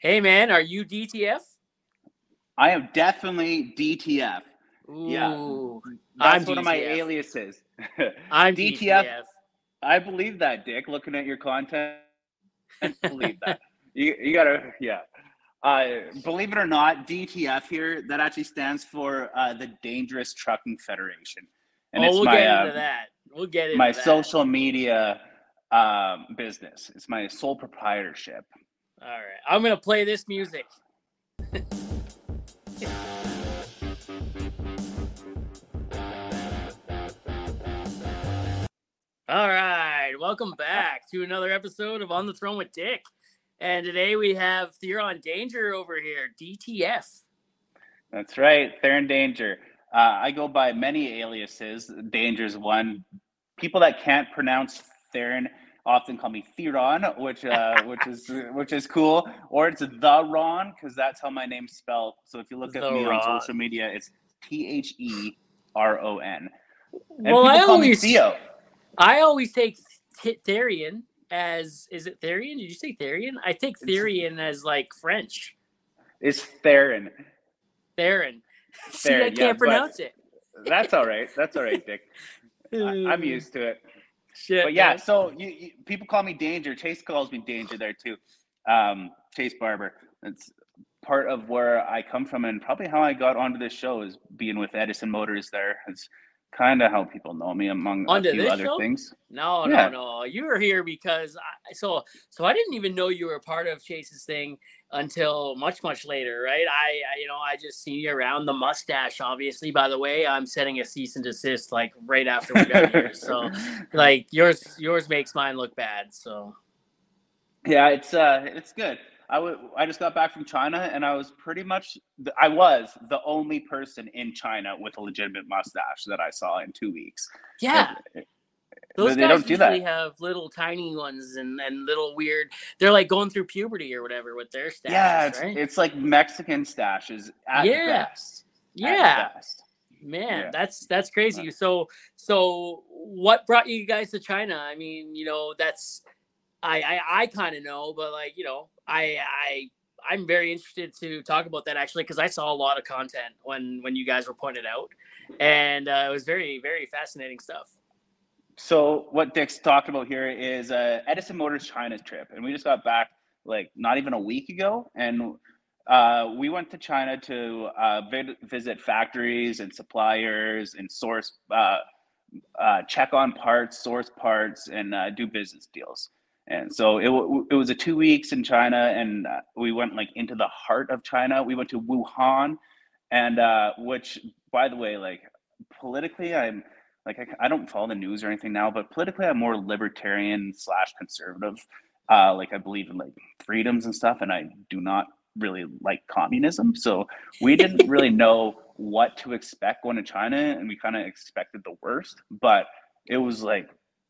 Hey man, are you DTF? I am definitely DTF. Ooh, Yeah. I'm That's one of my aliases. I'm DTF. DTF. I believe that, Dick. Looking at your content, I believe that. You, you gotta, yeah. Uh, believe it or not, DTF here that actually stands for uh, the Dangerous Trucking Federation, and oh, it's we'll my get into that. We'll get into my that. social media um, business. It's my sole proprietorship. All right, I'm gonna play this music. All right, welcome back to another episode of On the Throne with Dick. And today we have Theron Danger over here, DTF. That's right, Theron Danger. Uh, I go by many aliases. Danger's one. People that can't pronounce Theron often call me Theron, which uh, which is which is cool. Or it's the Ron because that's how my name's spelled. So if you look at The me Ron. on social media, it's T H E R O N. Well, I always, Theo. I always take Th- Therian as is it Therian? Did you say Therian? I take It's- Therian as like French. It's Theron. Theron. See, I can't yeah, pronounce it. That's all right. That's all right, Dick. I, I'm used to it. Shit. but yeah, man. so you, you, people call me Danger. Chace calls me Danger there too. Um, Chace Barber. That's part of where I come from, and probably how I got onto this show is being with Edison Motors. There, it's kind of how people know me, among Onto a few other show? things. No, Yeah. no, no. You were here because I so so I didn't even know you were a part of Chace's thing until much much later, right? I, I you know I just seen you around the mustache. Obviously, by the way, I'm setting a cease and desist like right after we got here. So like yours yours makes mine look bad. So yeah, it's uh, it's good. I w- I just got back from China, and I was pretty much the, I was the only person in China with a legitimate mustache that I saw in two weeks. yeah. They- eh, Those they guys do that. usually have little tiny ones and, and little weird. They're like going through puberty or whatever with their stashes, yeah, it's, right? it's like Mexican stashes at Yeah. best. at best. Man, Yeah. that's that's crazy. So so what brought you guys to China? I mean, you know, that's I I, I kind of know, but like, you know, I I I'm very interested to talk about that actually because I saw a lot of content when when you guys were pointed out, and uh, it was very very fascinating stuff. So what Dick's talking about here is uh, Edison Motors China trip, and we just got back like not even a week ago, and uh, we went to China to uh, visit factories and suppliers and source, uh, uh, check on parts, source parts, and uh, do business deals. And so it, w- it was a two weeks in China, and uh, we went like into the heart of China. We went to Wuhan, and uh, which, by the way, like politically, I'm like I, I don't follow the news or anything now, but politically, I'm more libertarian slash conservative. Uh, like I believe in like freedoms and stuff, and I do not really like communism. So we didn't really know what to expect going to China, and we kind of expected the worst. But it was like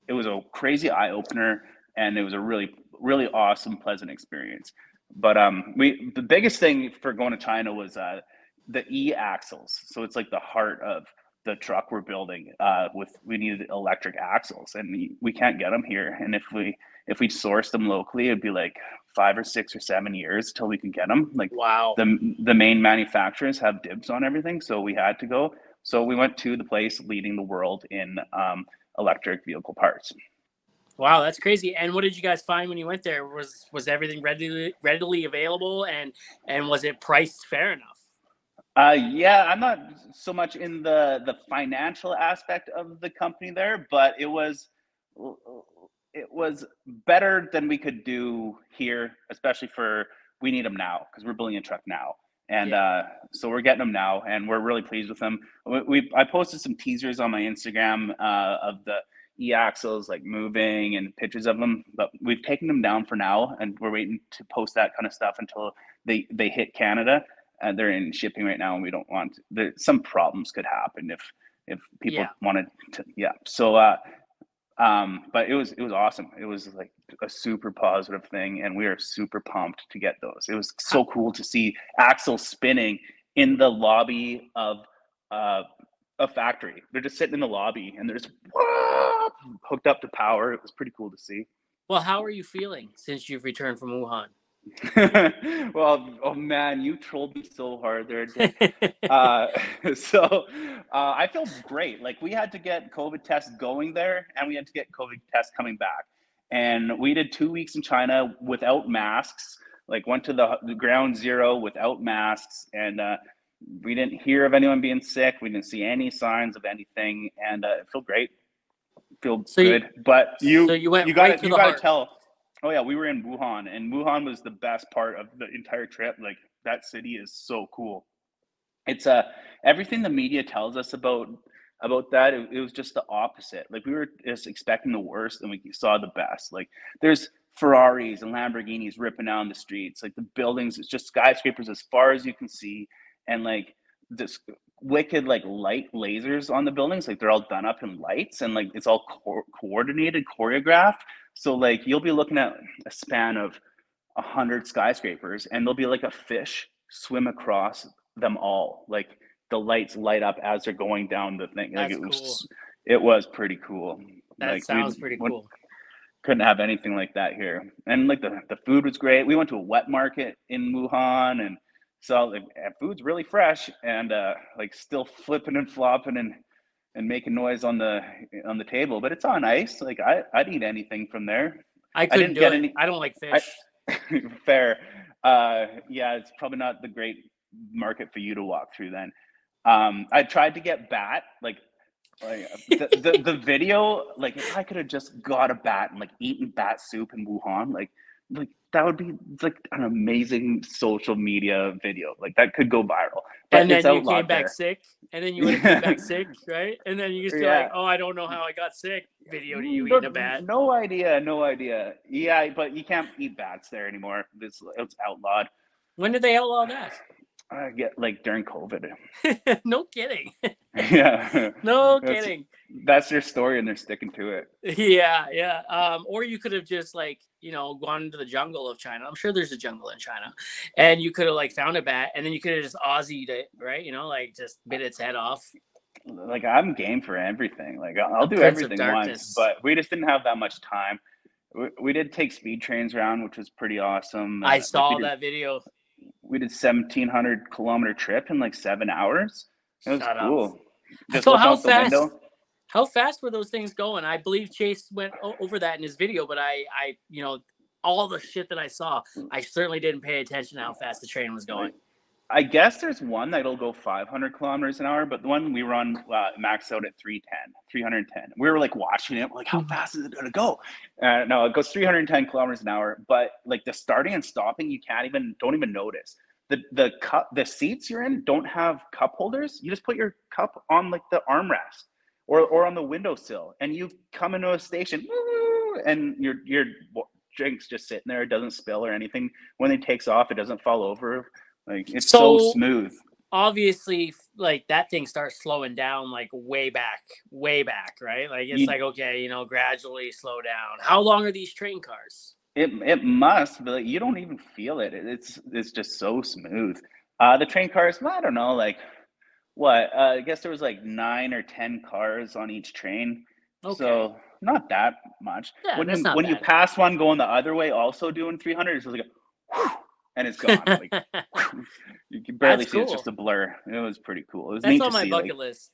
it was a crazy eye opener, and it was a really really awesome, pleasant experience. But um, we the biggest thing for going to China was uh, the e axles. So it's like the heart of the truck we're building. Uh, with we needed electric axles, and we, we can't get them here. And if we if we source them locally, it'd be like five or six or seven years till we can get them. Like Wow. the the main manufacturers have dibs on everything, so we had to go. So we went to the place leading the world in um, electric vehicle parts. Wow, that's crazy. And what did you guys find when you went there? Was was everything readily readily available and and was it priced fair enough? Uh, yeah, I'm not so much in the the financial aspect of the company there, but it was it was better than we could do here, especially for we need them now because we're building a truck now, and Yeah. uh, so we're getting them now, and we're really pleased with them. We, we I posted some teasers on my Instagram uh, of the e-axles like moving and pictures of them, but we've taken them down for now, and we're waiting to post that kind of stuff until they they hit Canada. Uh, they're in shipping right now, and we don't want there. Some problems could happen if if people Yeah. wanted to. Yeah. So, uh, um, but it was it was awesome. It was like a super positive thing, and we are super pumped to get those. It was so cool to see axles spinning in the lobby of uh, a factory. They're just sitting in the lobby, and they're just hooked up to power. It was pretty cool to see. Well, how are you feeling since you've returned from Wuhan? well, oh man, you trolled me so hard there. uh, so uh, I feel great. Like we had to get COVID tests going there, and we had to get COVID tests coming back. And we did two weeks in China without masks. Like went to the, the ground zero without masks, and uh, we didn't hear of anyone being sick. We didn't see any signs of anything, and uh, it felt great. Feel so good. You, but you, so you went you got right you got to tell Oh yeah, we were in Wuhan, and Wuhan was the best part of the entire trip. Like that city is so cool. It's uh everything the media tells us about about that. It, it was just the opposite. Like we were just expecting the worst, and we saw the best. Like there's Ferraris and Lamborghinis ripping down the streets. Like the buildings, it's just skyscrapers as far as you can see, and like this wicked like light lasers on the buildings. Like they're all done up in lights, and like it's all co- coordinated, choreographed. So like you'll be looking at a span of a hundred skyscrapers, and there'll be like a fish swim across them all. Like the lights light up as they're going down the thing. Like it was, cool. it was pretty cool. That like, sounds pretty cool. Couldn't have anything like that here. And like the, the food was great. We went to a wet market in Wuhan and so like food's really fresh and uh like still flipping and flopping and and making noise on the on the table, but it's on ice. Like I, I'd eat anything from there. I couldn't I do it. Any, I don't like fish. I, fair. Uh, yeah, it's probably not the great market for you to walk through. Then, um, I tried to get bat. Like, like the, the the video. Like, if I could have just got a bat and like eaten bat soup in Wuhan, like like that would be like an amazing social media video. Like that could go viral. But and then you came back there. sick, and then you would have back sick, right? And then you just be yeah. like, "Oh, I don't know how I got sick." Video to you no, eating a bat. No idea, no idea. Yeah, but you can't eat bats there anymore. It's it's outlawed. When did they outlaw that? I get like during COVID. no kidding. yeah. No kidding. That's their story and they're sticking to it. Yeah, yeah. Um, or you could have just like, you know, gone into the jungle of China. I'm sure there's a jungle in China. And you could have like found a bat and then you could have just Aussied it, right? You know, like just bit its head off. Like I'm game for everything. Like I'll do everything once, but we just didn't have that much time. We, we did take speed trains around, which was pretty awesome. I uh, saw that video we did 1700 kilometer trip in like seven hours. It was Shut cool. Just so how fast? How fast were those things going? I believe Chace went over that in his video, but I, I, you know, all the shit that I saw, I certainly didn't pay attention to how fast the train was going. I guess there's one that'll go 500 kilometers an hour, but the one we run uh, max out at 310, 310. We were like watching it, like, how fast is it to go? Uh, no, it goes 310 kilometers an hour, but like the starting and stopping, you can't even, don't even notice. The, the cup, the seats you're in don't have cup holders. You just put your cup on like the armrest or, or on the windowsill and you come into a station and your, your drink's just sitting there. It doesn't spill or anything. When it takes off, it doesn't fall over like it's so, so smooth. Obviously, like that thing starts slowing down like way back, way back, right? Like it's you, like okay, you know, gradually slow down. How long are these train cars? It it must, but like, you don't even feel it. It's it's just so smooth. Uh, the train cars, well, I don't know, like what? Uh, I guess there was like nine or ten cars on each train. Okay. So not that much. Yeah, when you, when bad. you pass one going the other way, also doing 300, it's like a, and it's gone. Like you can barely That's see; cool. it's just a blur. It was pretty cool. It was That's on my see, bucket like, list.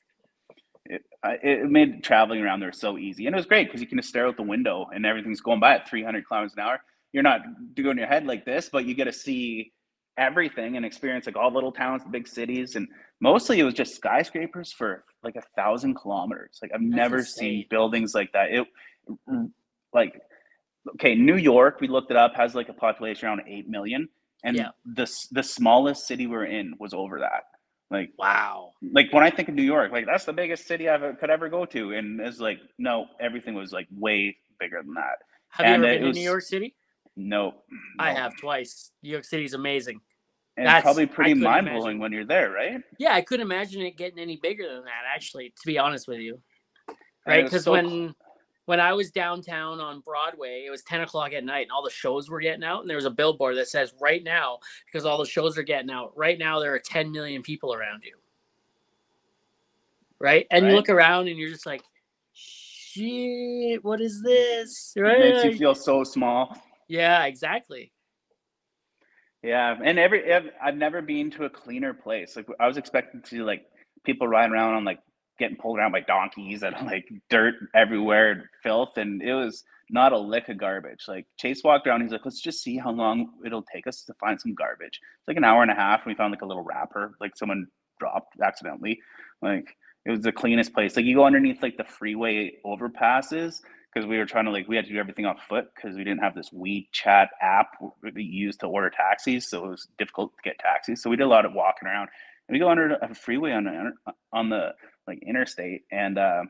It, it made traveling around there so easy, and it was great because you can just stare out the window and everything's going by at 300 kilometers an hour. You're not doing your head like this, but you get to see everything and experience like all little towns, the big cities, and mostly it was just skyscrapers for like a thousand kilometers. Like I've That's never insane. seen buildings like that. It like okay, New York, we looked it up, has like a population around eight million and yeah. the the smallest city we're in was over that. Like wow. Like when I think of New York, like that's the biggest city I uh, could ever go to, and it's like no, everything was like way bigger than that. Have and you ever been was, to New York City? No, I have twice. New York City's amazing. And That's, probably pretty mind blowing when you're there, right? Yeah, I couldn't imagine it getting any bigger than that. Actually, to be honest with you, right? Because so when when I was downtown on Broadway, it was 10 o'clock at night and all the shows were getting out. And there was a billboard that says, right now, because all the shows are getting out, right now there are 10 million people around you. Right. And right. you look around and you're just like, shit, what is this? Right. It makes you feel so small. Yeah, exactly. Yeah, and every I've, I've never been to a cleaner place. Like I was expecting to like people riding around on like getting pulled around by donkeys and like dirt everywhere, filth, and it was not a lick of garbage. Like Chace walked around, he's like, let's just see how long it'll take us to find some garbage. It's like an hour and a half, and we found like a little wrapper, like someone dropped accidentally. Like it was the cleanest place. Like you go underneath like the freeway overpasses because we were trying to like we had to do everything on foot because we didn't have this WeChat app we used to order taxis, so it was difficult to get taxis. So we did a lot of walking around. We go under a freeway on the, on the like interstate, and uh,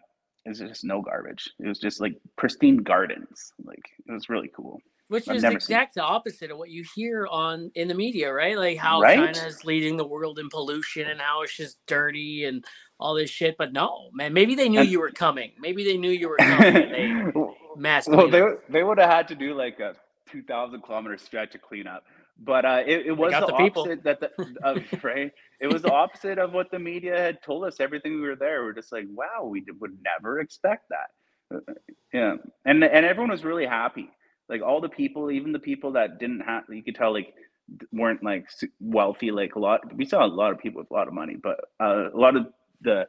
it was just no garbage. It was just like pristine gardens. Like it was really cool. Which I've is exact seen... opposite of what you hear on in the media, right? Like how right? China is leading the world in pollution and how it's just dirty and all this shit. But no, man, maybe they knew you were coming. Maybe they knew you were coming. and they mass. Well, they they would have had to do like a two thousand kilometer stretch to clean up. But uh, it, it was the, the opposite that the of right. It was the opposite of what the media had told us. Everything we were there, we are just like, wow, we would never expect that. Uh, yeah, and and everyone was really happy. Like all the people, even the people that didn't have, you could tell like weren't like wealthy. Like a lot, we saw a lot of people with a lot of money, but uh, a lot of the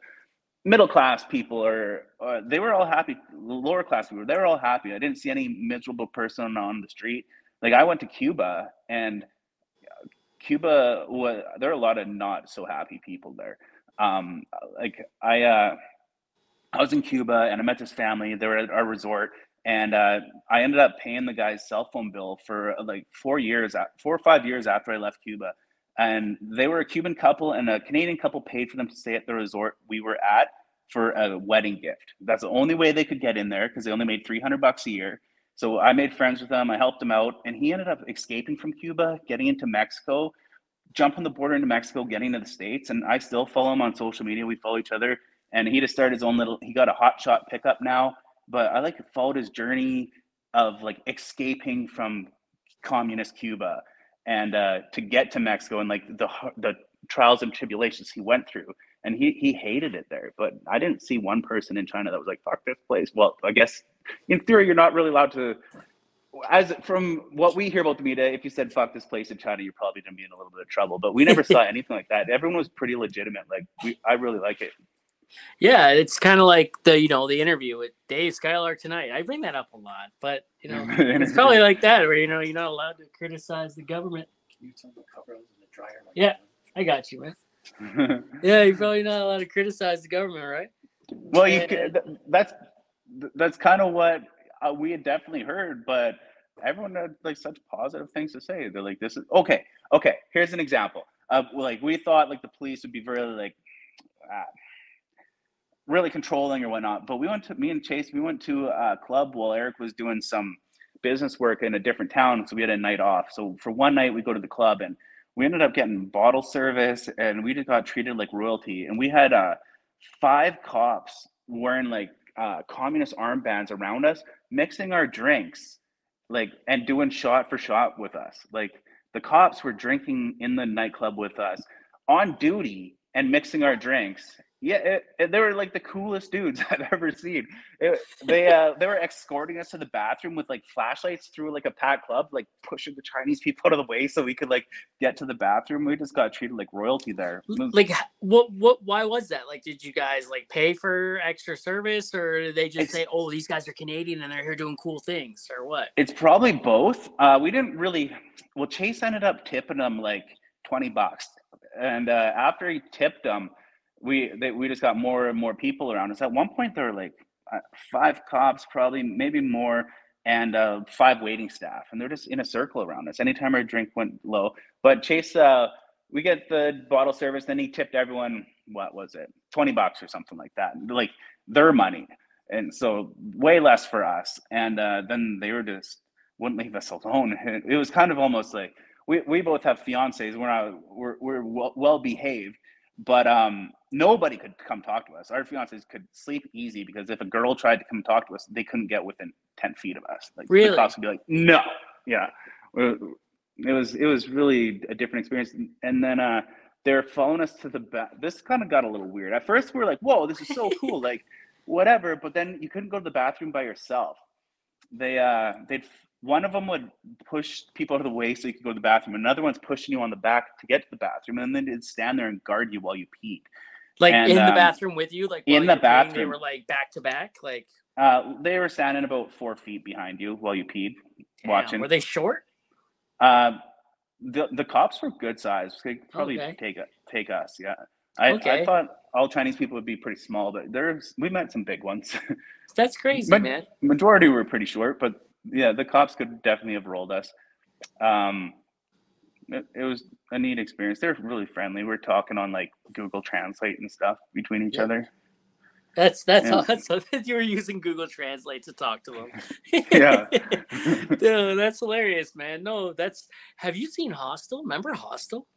middle class people are uh, they were all happy lower class people they were all happy i didn't see any miserable person on the street like i went to cuba and cuba was there are a lot of not so happy people there um like i uh i was in cuba and i met this family they were at our resort and uh, I ended up paying the guy's cell phone bill for like four years, four or five years after I left Cuba and they were a Cuban couple and a Canadian couple paid for them to stay at the resort we were at for a wedding gift. That's the only way they could get in there because they only made 300 bucks a year. So I made friends with him. I helped him out, and he ended up escaping from Cuba, getting into Mexico, jumping the border into Mexico, getting to the states. And I still follow him on social media. We follow each other, and he just started his own little. He got a hot shot pickup now, but I like followed his journey of like escaping from communist Cuba and uh, to get to Mexico and like the the trials and tribulations he went through. And he he hated it there. But I didn't see one person in China that was like, fuck this place. Well, I guess in theory you're not really allowed to as from what we hear about the media, if you said fuck this place in China, you're probably gonna be in a little bit of trouble. But we never saw anything like that. Everyone was pretty legitimate. Like we I really like it. Yeah, it's kind of like the you know the interview with Dave Skylark tonight. I bring that up a lot, but you know it's probably like that where you know you're not allowed to criticize the government. Can you turn the cover on the dryer? Like yeah, that? I got you, man. yeah, you're probably not allowed to criticize the government, right? Well, you can, that's that's kind of what uh, we had definitely heard, but everyone had like such positive things to say. They're like, "This is okay." Okay, here's an example. Uh, like we thought, like the police would be very like. Uh, really controlling or whatnot. But we went to me and Chace. We went to a club while Eric was doing some business work in a different town, so we had a night off. So for one night, we go to the club and we ended up getting bottle service, and we just got treated like royalty. And we had uh, five cops wearing like uh, communist armbands around us, mixing our drinks, like and doing shot for shot with us. Like the cops were drinking in the nightclub with us on duty and mixing our drinks yeah, it, it, they were like the coolest dudes I've ever seen. It, they uh, they were escorting us to the bathroom with like flashlights through like a packed club, like pushing the Chinese people out of the way so we could like get to the bathroom. We just got treated like royalty there. Like, what what? Why was that? Like, did you guys like pay for extra service, or did they just say, "Oh, these guys are Canadian and they're here doing cool things," or what? It's probably both. Uh, we didn't really. Well, Chace ended up tipping them like twenty bucks, and uh, after he tipped them we they, we just got more and more people around us. At one point, there were like uh, five cops, probably maybe more, and uh, five waiting staff, and they're just in a circle around us. Anytime our drink went low, but Chace, uh, we get the bottle service. Then he tipped everyone. What was it? Twenty bucks or something like that. Like their money, and so way less for us. And uh, then they were just wouldn't leave us alone. It was kind of almost like we, we both have fiancés. We're not we're, we're well, well behaved, but um, nobody could come talk to us. Our fiancés could sleep easy because if a girl tried to come talk to us, they couldn't get within ten feet of us. Like really? the cops would be like, "No, yeah." It was it was really a different experience. And then uh, they're following us to the back. This kind of got a little weird. At first, we are like, "Whoa, this is so cool!" like whatever. But then you couldn't go to the bathroom by yourself. They uh, they'd one of them would push people out of the way so you could go to the bathroom. Another one's pushing you on the back to get to the bathroom, and then they'd stand there and guard you while you peed. Like And, in the um, bathroom with you, like in the you're peeing, they were like back to back. Like Uh, they were standing about four feet behind you while you peed, damn, watching. Were they short? Uh, the the cops were good size. They could probably Okay. take take us. Yeah, I, Okay. I thought all Chinese people would be pretty small, but there's we met some big ones. That's crazy, But- man. Majority were pretty short, but yeah, the cops could definitely have rolled us. Um, it, it was a neat experience. They're really friendly. We're talking on like Google Translate and stuff between each Yeah. other. That's that's all. That's you were using Google Translate to talk to them. Yeah. Dude, that's hilarious, man. No, that's. Have you seen Hostel? Remember Hostel?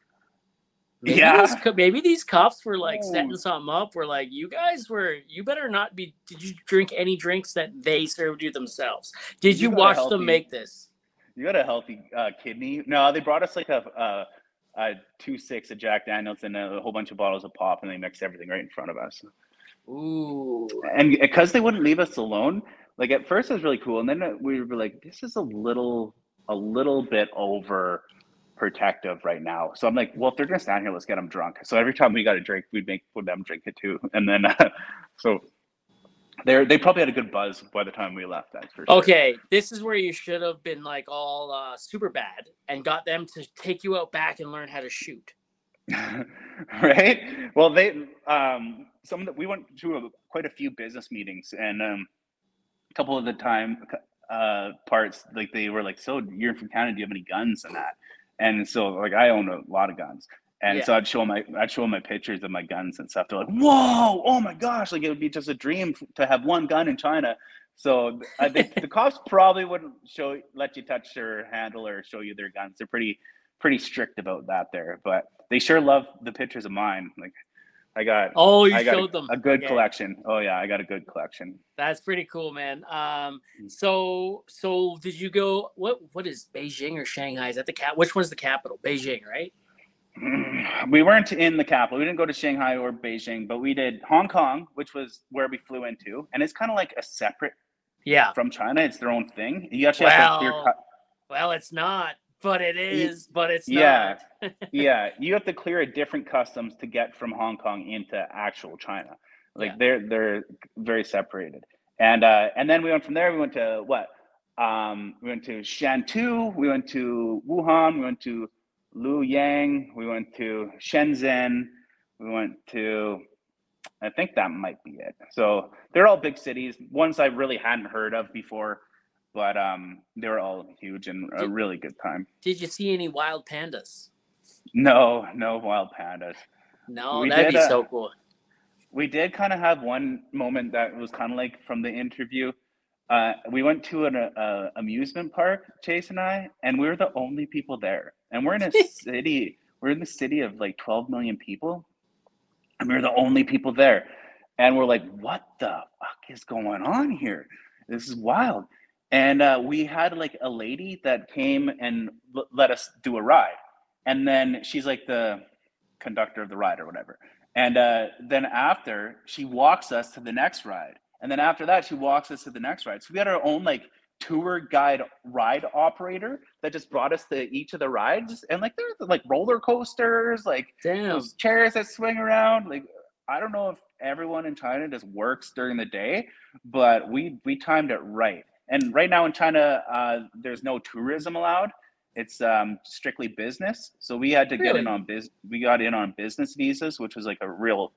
Maybe Yeah. these maybe these cops were like Oh. setting something up. Were like, you guys were. You better not be. Did you drink any drinks that they served you themselves? Did You you, watch healthy- them make this? You got a healthy uh, kidney. No, they brought us like a, a, a two six of Jack Daniels and a whole bunch of bottles of pop, and they mixed everything right in front of us. Ooh. And because they wouldn't leave us alone, like at first it was really cool, and then uh, we were like, this is a little, a little bit over protective right now. So I'm like, well, if they're gonna stand here, let's get them drunk. So every time we got a drink, we'd make them drink it too, and then uh, so they they probably had a good buzz by the time we left. That's for sure. Okay, this is where you should have been like all uh, super bad and got them to take you out back and learn how to shoot. right? Well, they um, some of the, we went to a, quite a few business meetings, and um, a couple of the time uh, parts, like they were like, "So you're from Canada? Do you have any guns and that?" And so, like, I own a lot of guns, and Yeah. so I'd show my I'd show my pictures of my guns and stuff. They're like, "Whoa! Oh my gosh! Like it would be just a dream to have one gun in China." So uh, they, the cops probably wouldn't show let you touch or handle or show you their guns. They're pretty pretty strict about that there, but they sure love the pictures of mine. Like I got Oh, you I got showed a, them a good Okay, collection. Oh yeah, I got a good collection. That's pretty cool, man. Um, Mm. so so did you go? What what is Beijing or Shanghai? Is that the cap? Which one's the capital? Beijing, right? We weren't in the capital. We didn't go to Shanghai or Beijing, but we did Hong Kong, which was where we flew into, and it's kind of like a separate Yeah. from China. It's their own thing. You actually have to clear cut. well, it's not, but it is, but it's yeah. not. yeah, you have to clear a different customs to get from Hong Kong into actual China. Like Yeah. they're they're very separated. And uh, and then we went from there. We went to what? Um, we went to Shantou. We went to Wuhan. We went to Luoyang. We went to Shenzhen. We went to. I think that might be it. So they're all big cities. Ones I really hadn't heard of before, but um, they were all huge and a Did- really good time. Did you see any wild pandas? No, no wild pandas. No, We that'd did, be uh, so cool. We did kind of have one moment that was kind of like from the interview. Uh, we went to an uh, amusement park, Chace and I, and we were the only people there. And we're in a city. We're in the city of like 12 million people, and we we're the only people there. And we're like, "What the fuck is going on here? This is wild." And uh, we had like a lady that came and l- let us do a ride, and then she's like the conductor of the ride or whatever. And uh, then after, she walks us to the next ride. And then after that, she walks us to the next ride. So we had our own like tour guide ride operator that just brought us to each of the rides. And like there's like roller coasters, like chairs that swing around. Like I don't know if everyone in China just works during the day, but we we timed it right. And right now in China, uh, there's no tourism allowed. It's um, strictly business. So we had to get in on biz. We got in on business visas, which was like a real.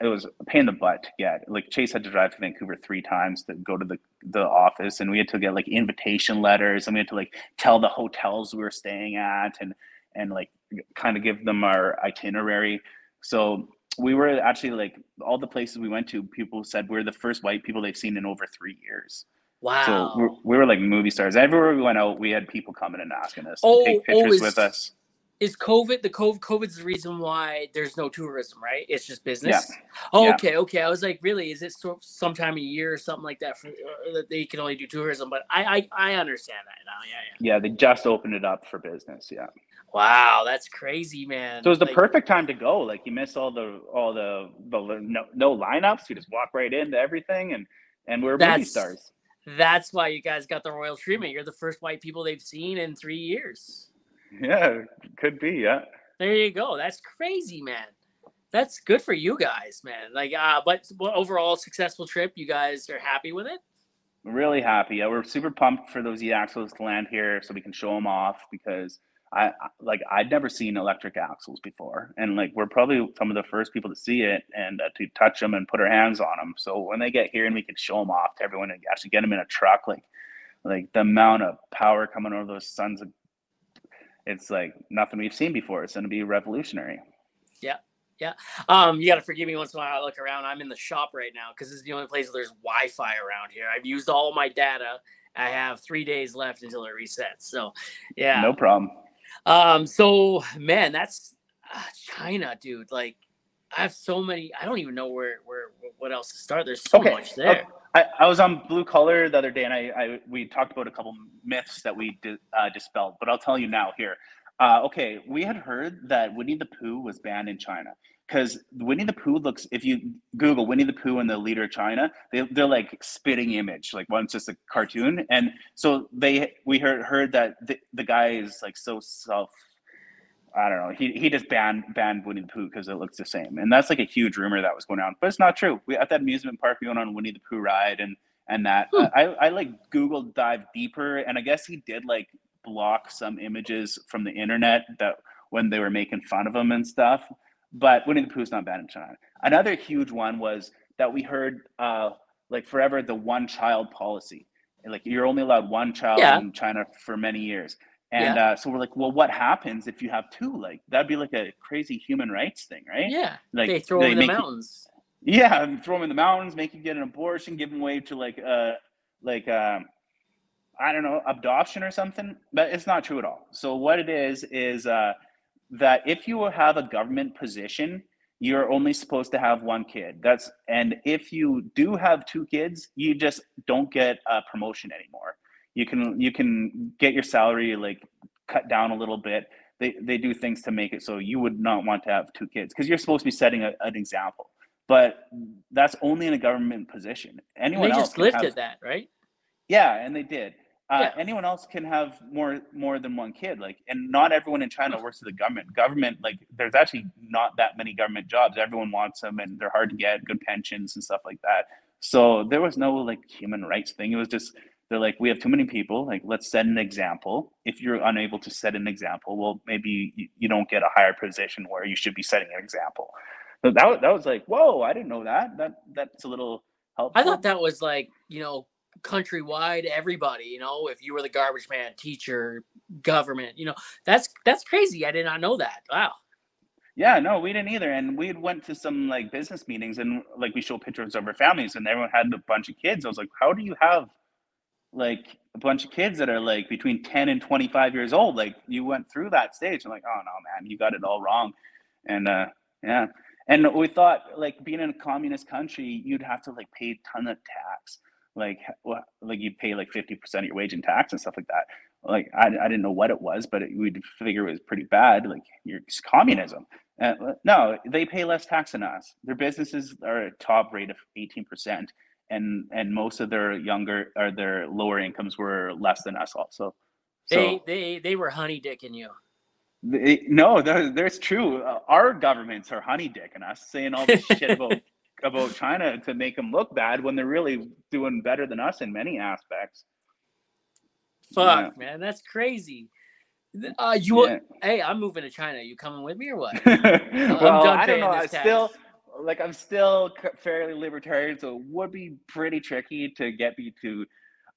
It was a pain in the butt to get. Like Chace had to drive to Vancouver three times to go to the the office, and we had to get like invitation letters, and we had to like tell the hotels we were staying at, and and like kind of give them our itinerary. So we were actually like all the places we went to. People said we're the first white people they've seen in over three years. Wow. So we're, we were like movie stars. Everywhere we went out, we had people coming and asking us Oh, to take oh, pictures is- with us. is COVID the COVID COVID's the reason why there's no tourism, right? It's just business. Yeah. Oh, Yeah. okay, okay. I was like, really? Is it sort of sometime a year or something like that for uh, that they can only do tourism? But I, I I understand that now. Yeah, yeah. Yeah, they just opened it up for business. Yeah, Wow, that's crazy, man. so it was the Like, perfect time to go. Like you miss all the all the the no, no lineups. You just walk right into everything, and and we're movie stars. That's why you guys got the royal treatment. You're the first white people they've seen in three years. Yeah, could be. Yeah. There you go. That's crazy, man. That's good for you guys, man. Like, uh, but, but overall successful trip. You guys are happy with it. Really happy. Yeah, we're super pumped for those e-axles to land here so we can show them off because I like I'd never seen electric axles before, and like we're probably some of the first people to see it and uh, to touch them and put our hands on them. So when they get here and we can show them off to everyone and actually get them in a truck, like like the amount of power coming over those sons of it's like nothing we've seen before. It's going to be revolutionary. Yeah. Yeah. Um, you got to forgive me once in a while I look around. I'm in the shop right now because this is the only place where there's Wi Fi around here. I've used all my data. I have three days left until it resets. So, yeah. No problem. Um, so, man, that's uh, China, dude. Like, I have so many. I don't even know where, where, what else to start. There's so okay. much there. I, I was on Blue Collar the other day, and I, I we talked about a couple myths that we di- uh, dispelled. But I'll tell you now here. Uh, okay, we had heard that Winnie the Pooh was banned in China because Winnie the Pooh looks. If you Google Winnie the Pooh and the leader of China, they they're like spitting image. Like one's just a cartoon, and so they we heard heard that the, the guy is like so self I don't know. He he just banned banned Winnie the Pooh because it looks the same, and that's like a huge rumor that was going on. But it's not true. We at that amusement park we went on Winnie the Pooh ride, and and that hmm. I I like Google dive deeper, and I guess he did like block some images from the internet that when they were making fun of him and stuff. But Winnie the Pooh's not banned in China. Another huge one was that we heard uh like forever the one child policy. Like you're only allowed one child yeah. in China for many years. And yeah. uh, so we're like, well, what happens if you have two? Like that'd be like a crazy human rights thing, right? Yeah. Like they throw they them in the mountains. You, yeah, throw them in the mountains, make you get an abortion, give them away to like uh like um I don't know, adoption or something. But it's not true at all. So what it is is uh that if you have a government position, you're only supposed to have one kid. That's and if you do have two kids, you just don't get a promotion anymore. You can you can get your salary like cut down a little bit. They they do things to make it so you would not want to have two kids because you're supposed to be setting a, an example. But that's only in a government position. Anyone they else just lifted have, that right? Yeah and they did uh, yeah. anyone else can have more more than one kid like and not everyone in china works for the government. Government like there's actually not that many government jobs. Everyone wants them and they're hard to get good pensions and stuff like that. So there was no like human rights thing. It was just they're like we have too many people. Like let's set an example. If you're unable to set an example well maybe you, you don't get a higher position where you should be setting an example. So that, that was like whoa i didn't know that. That that's a little helpful i thought that was like you know countrywide everybody you know if you were the garbage man teacher government you know that's that's crazy i did not know that wow yeah, no, we didn't either. And we went to some like business meetings and like we show pictures of our families and everyone had a bunch of kids. I was like, how do you have like a bunch of kids that are like between 10 and 25 years old like you went through that stage i'm like oh no man you got it all wrong and uh yeah and we thought like being in a communist country you'd have to like pay a ton of tax like like you'd pay like 50% of your wage in tax and stuff like that like i, I didn't know what it was but it, we'd figure it was pretty bad like your communism uh, no they pay less tax than us their businesses are a top rate of 18% and and most of their younger or their lower incomes were less than us also. So, they they they were honey dicking you. They, no, there's true. Uh, our governments are honey dicking us, saying all this shit about about China to make them look bad when they're really doing better than us in many aspects. Fuck, yeah. man, that's crazy. Uh, you yeah. hey, I'm moving to China. You coming with me or what? well, I don't know. I still like I'm still fairly libertarian, so it would be pretty tricky to get me to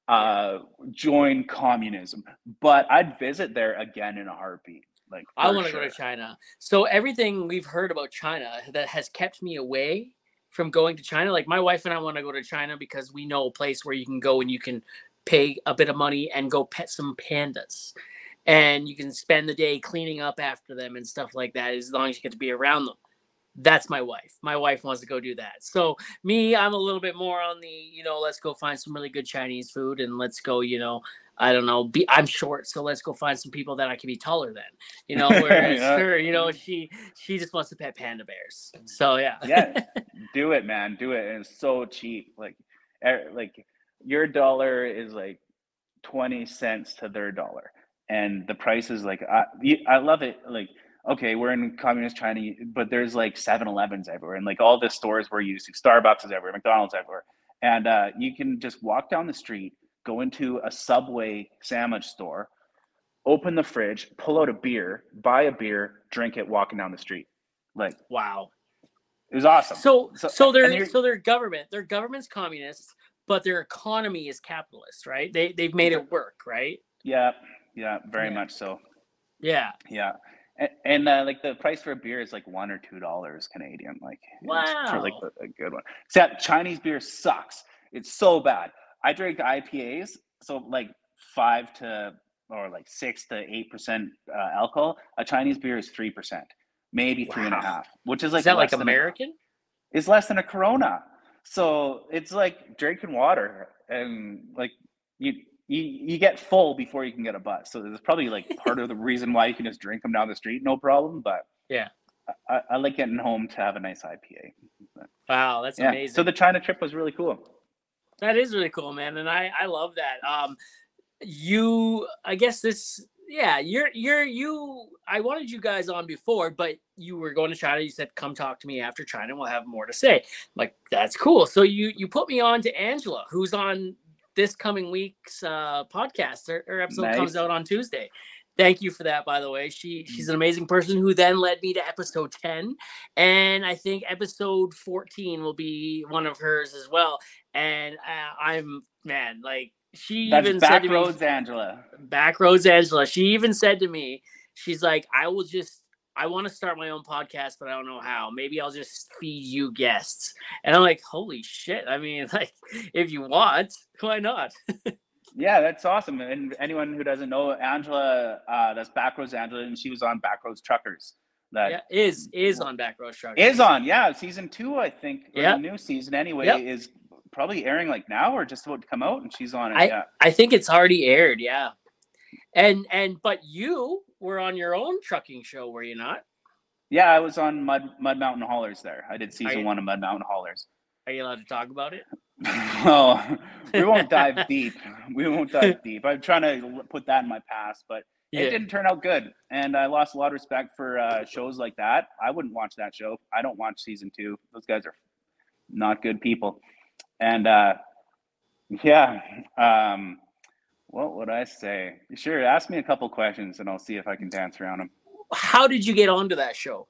uh, join communism. But I'd visit there again in a heartbeat. Like I want to sure. go to China. So everything we've heard about China that has kept me away from going to China, like my wife and I want to go to China because we know a place where you can go and you can pay a bit of money and go pet some pandas. And you can spend the day cleaning up after them and stuff like that as long as you get to be around them that's my wife. My wife wants to go do that. So me, I'm a little bit more on the, you know, let's go find some really good Chinese food and let's go, you know, I don't know, be I'm short, so let's go find some people that I can be taller than. You know, whereas yeah. her, you know, she she just wants to pet panda bears. So yeah. yeah. Do it, man. Do it. And it's so cheap. Like er, like your dollar is like 20 cents to their dollar and the price is like I, I love it like okay we're in communist china but there's like 7-elevens everywhere and like all the stores we're using starbucks is everywhere mcdonald's everywhere and uh, you can just walk down the street go into a subway sandwich store open the fridge pull out a beer buy a beer drink it walking down the street like wow it was awesome so so, so they're so their government their government's communists, but their economy is capitalist right they they've made it work right yeah yeah, very yeah. much so. Yeah. Yeah. And, and uh, like the price for a beer is like one or two dollars Canadian, like wow. for like a, a good one. Except Chinese beer sucks. It's so bad. I drink IPAs, so like five to or like six to eight percent uh, alcohol. A Chinese beer is three percent, maybe three wow. and a half, which is like is that like American? A, it's less than a Corona, so it's like drinking water, and like you you you get full before you can get a bus. So there's probably like part of the reason why you can just drink them down the street, no problem. But yeah, I, I like getting home to have a nice IPA. Wow, that's yeah. amazing. So the China trip was really cool. That is really cool, man, and I I love that. Um, you, I guess this, yeah, you're you're you. I wanted you guys on before, but you were going to China. You said, "Come talk to me after China. And we'll have more to say." I'm like that's cool. So you you put me on to Angela, who's on this coming week's uh, podcast. Her, her episode nice. comes out on Tuesday. Thank you for that, by the way. She she's an amazing person who then led me to episode 10. And I think episode 14 will be one of hers as well. And uh, I'm man, like she That's even back said to roads me, Angela. Back roads Angela. She even said to me, she's like, I will just I want to start my own podcast, but I don't know how. Maybe I'll just feed you guests. And I'm like, holy shit. I mean, like, if you want, why not? yeah, that's awesome. And anyone who doesn't know Angela, uh, that's Backroads Angela, and she was on Backroads Truckers. That yeah, is is on Backroads Truckers. Is on, yeah. Season two, I think. Yeah. new season anyway yep. is probably airing like now or just about to come out, and she's on it. I, yeah. I think it's already aired. Yeah. And and but you were on your own trucking show, were you not? Yeah, I was on Mud Mud Mountain Haulers there. I did season you, one of Mud Mountain Haulers. Are you allowed to talk about it? oh, we won't dive deep. We won't dive deep. I'm trying to put that in my past, but yeah. it didn't turn out good, and I lost a lot of respect for uh, shows like that. I wouldn't watch that show. I don't watch season two. Those guys are not good people, and uh, yeah. Um, what would I say? Sure, ask me a couple questions, and I'll see if I can dance around them how did you get onto that show?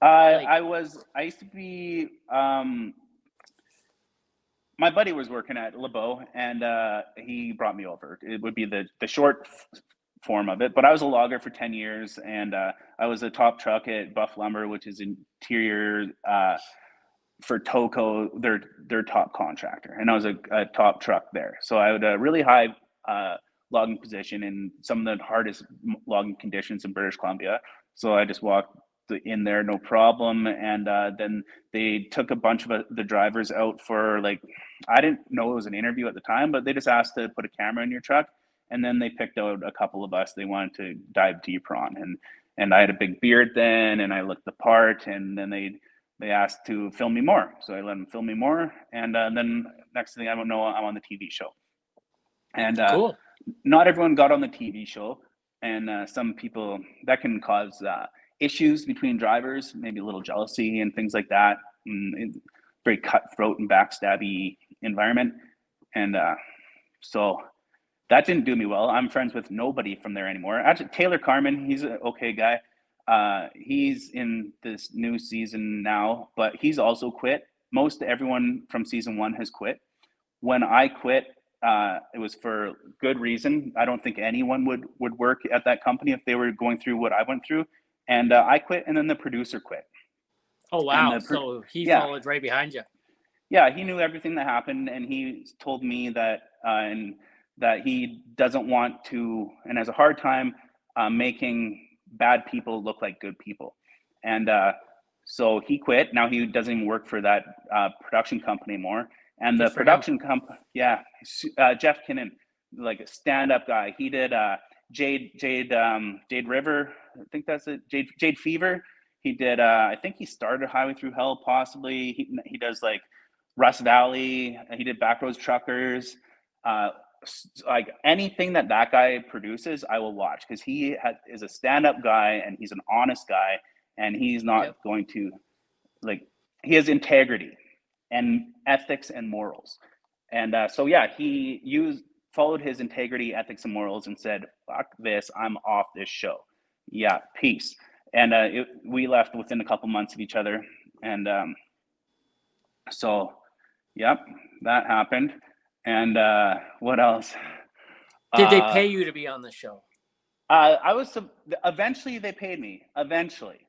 Uh, like, I was. I used to be. Um, my buddy was working at LeBeau, and uh, he brought me over. It would be the the short form of it, but I was a logger for ten years, and uh, I was a top truck at Buff Lumber, which is interior uh, for Tolko, their their top contractor, and I was a, a top truck there. So I had a really high uh, logging position in some of the hardest logging conditions in British Columbia. So I just walked in there, no problem. And uh, then they took a bunch of uh, the drivers out for like, I didn't know it was an interview at the time, but they just asked to put a camera in your truck. And then they picked out a couple of us they wanted to dive deeper on. And and I had a big beard then, and I looked the part. And then they they asked to film me more, so I let them film me more. And uh, then next thing I don't know, I'm on the TV show. And uh, cool not everyone got on the TV show, and uh, some people that can cause uh, issues between drivers, maybe a little jealousy and things like that. And very cutthroat and backstabby environment, and uh, so that didn't do me well. I'm friends with nobody from there anymore. Actually, Taylor Carmen, he's an okay guy. Uh, he's in this new season now, but he's also quit. Most everyone from season one has quit. When I quit, uh, it was for good reason. I don't think anyone would would work at that company if they were going through what I went through. And uh, I quit, and then the producer quit. Oh wow! Pro- so he yeah. followed right behind you. Yeah, he knew everything that happened, and he told me that uh, and that he doesn't want to, and has a hard time uh, making bad people look like good people. And uh, so he quit. Now he doesn't even work for that uh, production company anymore and the production company, yeah, uh, Jeff Kinnan, like a stand-up guy. He did uh, Jade Jade um, Jade River. I think that's it. Jade Jade Fever. He did. Uh, I think he started Highway Thru Hell. Possibly he he does like Rust Valley. He did Backroads Truckers. Like anything that that guy produces, I will watch because he is a stand-up guy and he's an honest guy, and he's not yep. going to like he has integrity and ethics and morals, and uh, so yeah, he used followed his integrity, ethics, and morals, and said, "Fuck this, I'm off this show." Yeah, peace. And uh, it, we left within a couple months of each other, and um, so, yep, that happened. And uh, what else? Did they uh, pay you to be on the show? Uh, I was eventually they paid me. Eventually,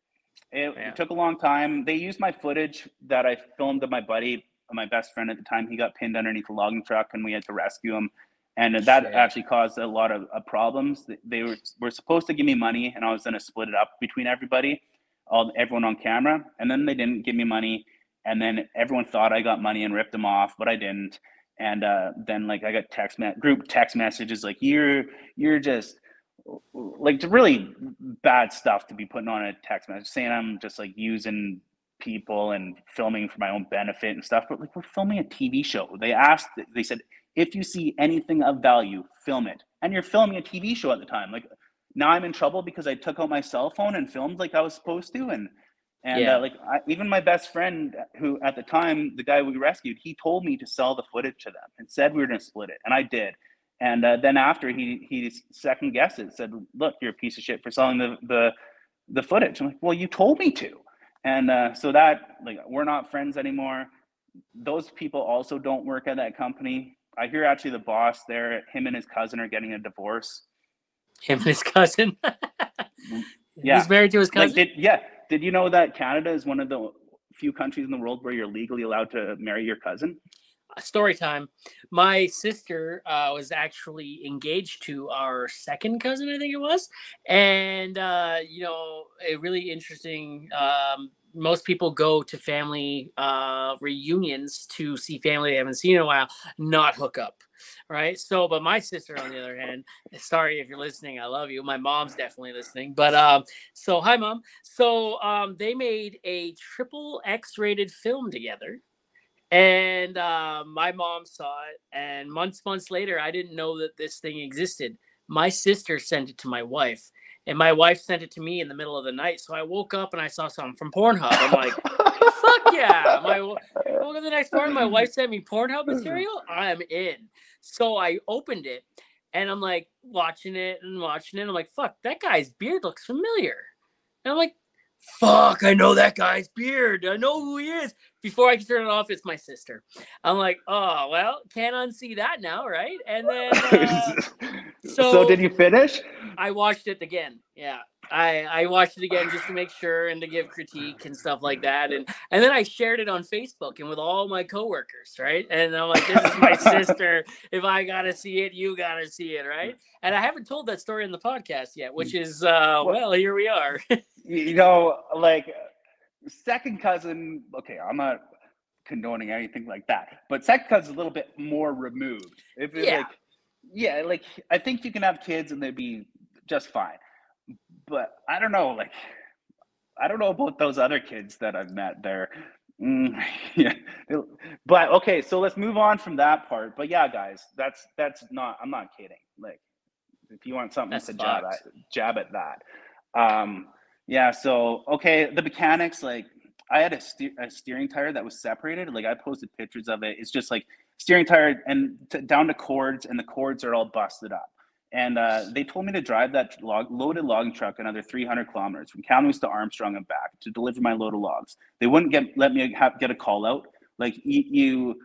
it, it, took a long time. They used my footage that I filmed of my buddy, my best friend at the time. He got pinned underneath a logging truck, and we had to rescue him. And that Shit. actually caused a lot of uh, problems. They were were supposed to give me money, and I was going to split it up between everybody, all everyone on camera. And then they didn't give me money, and then everyone thought I got money and ripped them off, but I didn't and uh, then like I got text group text messages like you're you're just like really bad stuff to be putting on a text message saying I'm just like using people and filming for my own benefit and stuff but like we're filming a TV show. They asked they said if you see anything of value film it. And you're filming a TV show at the time. Like now I'm in trouble because I took out my cell phone and filmed like I was supposed to and and yeah. uh, like I, even my best friend, who at the time the guy we rescued, he told me to sell the footage to them and said we were going to split it, and I did. And uh, then after he he second guessed it, said, "Look, you're a piece of shit for selling the the the footage." I'm like, "Well, you told me to." And uh, so that like we're not friends anymore. Those people also don't work at that company. I hear actually the boss there, him and his cousin are getting a divorce. Him and his cousin. yeah, he's married to his cousin. Like, did, yeah, did you know that Canada is one of the few countries in the world where you're legally allowed to marry your cousin? Story time. My sister uh, was actually engaged to our second cousin, I think it was, and uh, you know, a really interesting. Um, most people go to family uh, reunions to see family they haven't seen in a while, not hook up right? So, but my sister, on the other hand, sorry if you're listening, I love you. My mom's definitely listening, but um, so hi, mom. So um, they made a triple X-rated film together, and uh, my mom saw it, and months, months later, I didn't know that this thing existed. My sister sent it to my wife, and my wife sent it to me in the middle of the night. So I woke up and I saw something from Pornhub. I'm like, fuck yeah! My woke up the next morning, my wife sent me Pornhub material. I'm in. So I opened it and I'm like watching it and watching it. I'm like, fuck, that guy's beard looks familiar. And I'm like, fuck, I know that guy's beard. I know who he is. Before I can turn it off, it's my sister. I'm like, oh, well, can't unsee that now, right? And then. Uh, so, so did you finish? I watched it again. Yeah. I, I watched it again just to make sure and to give critique and stuff like that. And and then I shared it on Facebook and with all my coworkers, right? And I'm like, this is my sister. If I gotta see it, you gotta see it, right? And I haven't told that story in the podcast yet, which is uh well, here we are. you know, like second cousin, okay, I'm not condoning anything like that, but second cousin's a little bit more removed. If yeah. like yeah, like I think you can have kids and they'd be just fine but I don't know, like I don't know about those other kids that I've met there. Mm, yeah, but okay, so let's move on from that part. But yeah, guys, that's that's not. I'm not kidding. Like, if you want something that's to jab at, jab at that. Um, yeah. So okay, the mechanics. Like, I had a, steer, a steering tire that was separated. Like, I posted pictures of it. It's just like steering tire and t- down to cords, and the cords are all busted up and uh, they told me to drive that log, loaded logging truck another 300 kilometers from Kamloops to Armstrong and back to deliver my load of logs. They wouldn't get let me get a call out. Like you,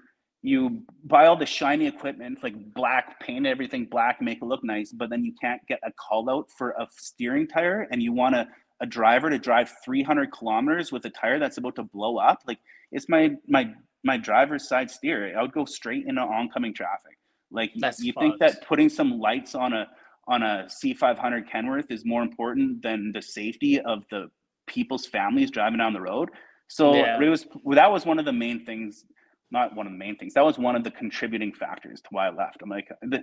you buy all the shiny equipment, like black, paint everything black, make it look nice, but then you can't get a call out for a steering tire, and you want a, a driver to drive 300 kilometers with a tire that's about to blow up. Like it's my my my driver's side steer. I would go straight into oncoming traffic. Like That's you think that putting some lights on a on a C500 Kenworth is more important than the safety of the people's families driving down the road. So yeah. it was that was one of the main things, not one of the main things. That was one of the contributing factors to why I left. I'm like, the,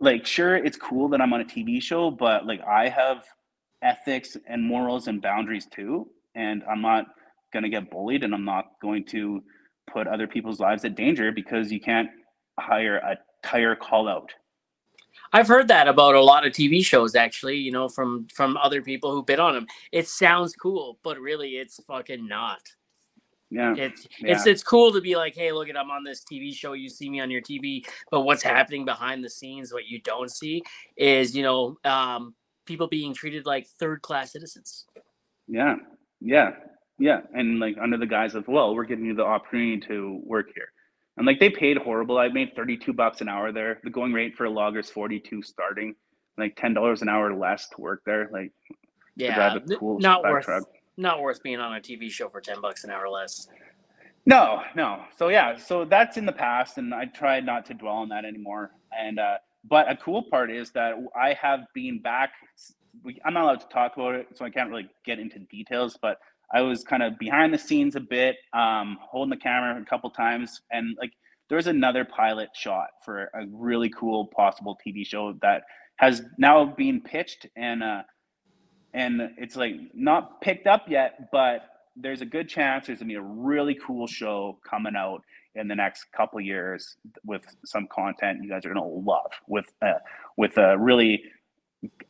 like sure, it's cool that I'm on a TV show, but like I have ethics and morals and boundaries too, and I'm not gonna get bullied, and I'm not going to put other people's lives at danger because you can't hire a tire call out. I've heard that about a lot of TV shows, actually. You know, from from other people who've been on them. It sounds cool, but really, it's fucking not. Yeah, it's yeah. it's it's cool to be like, hey, look at I'm on this TV show. You see me on your TV, but what's happening behind the scenes, what you don't see, is you know, um, people being treated like third class citizens. Yeah, yeah, yeah, and like under the guise of, well, we're giving you the opportunity to work here. And like they paid horrible. I made 32 bucks an hour there. The going rate for a logger is 42 starting, like $10 an hour less to work there. Like, yeah, cool not worth, truck. not worth being on a TV show for 10 bucks an hour less. No, no. So yeah, so that's in the past, and I tried not to dwell on that anymore. And uh, but a cool part is that I have been back. We, I'm not allowed to talk about it, so I can't really get into details. But I was kind of behind the scenes a bit, um, holding the camera a couple times, and like there was another pilot shot for a really cool possible TV show that has now been pitched and uh, and it's like not picked up yet, but there's a good chance there's gonna be a really cool show coming out in the next couple years with some content you guys are gonna love with uh, with a really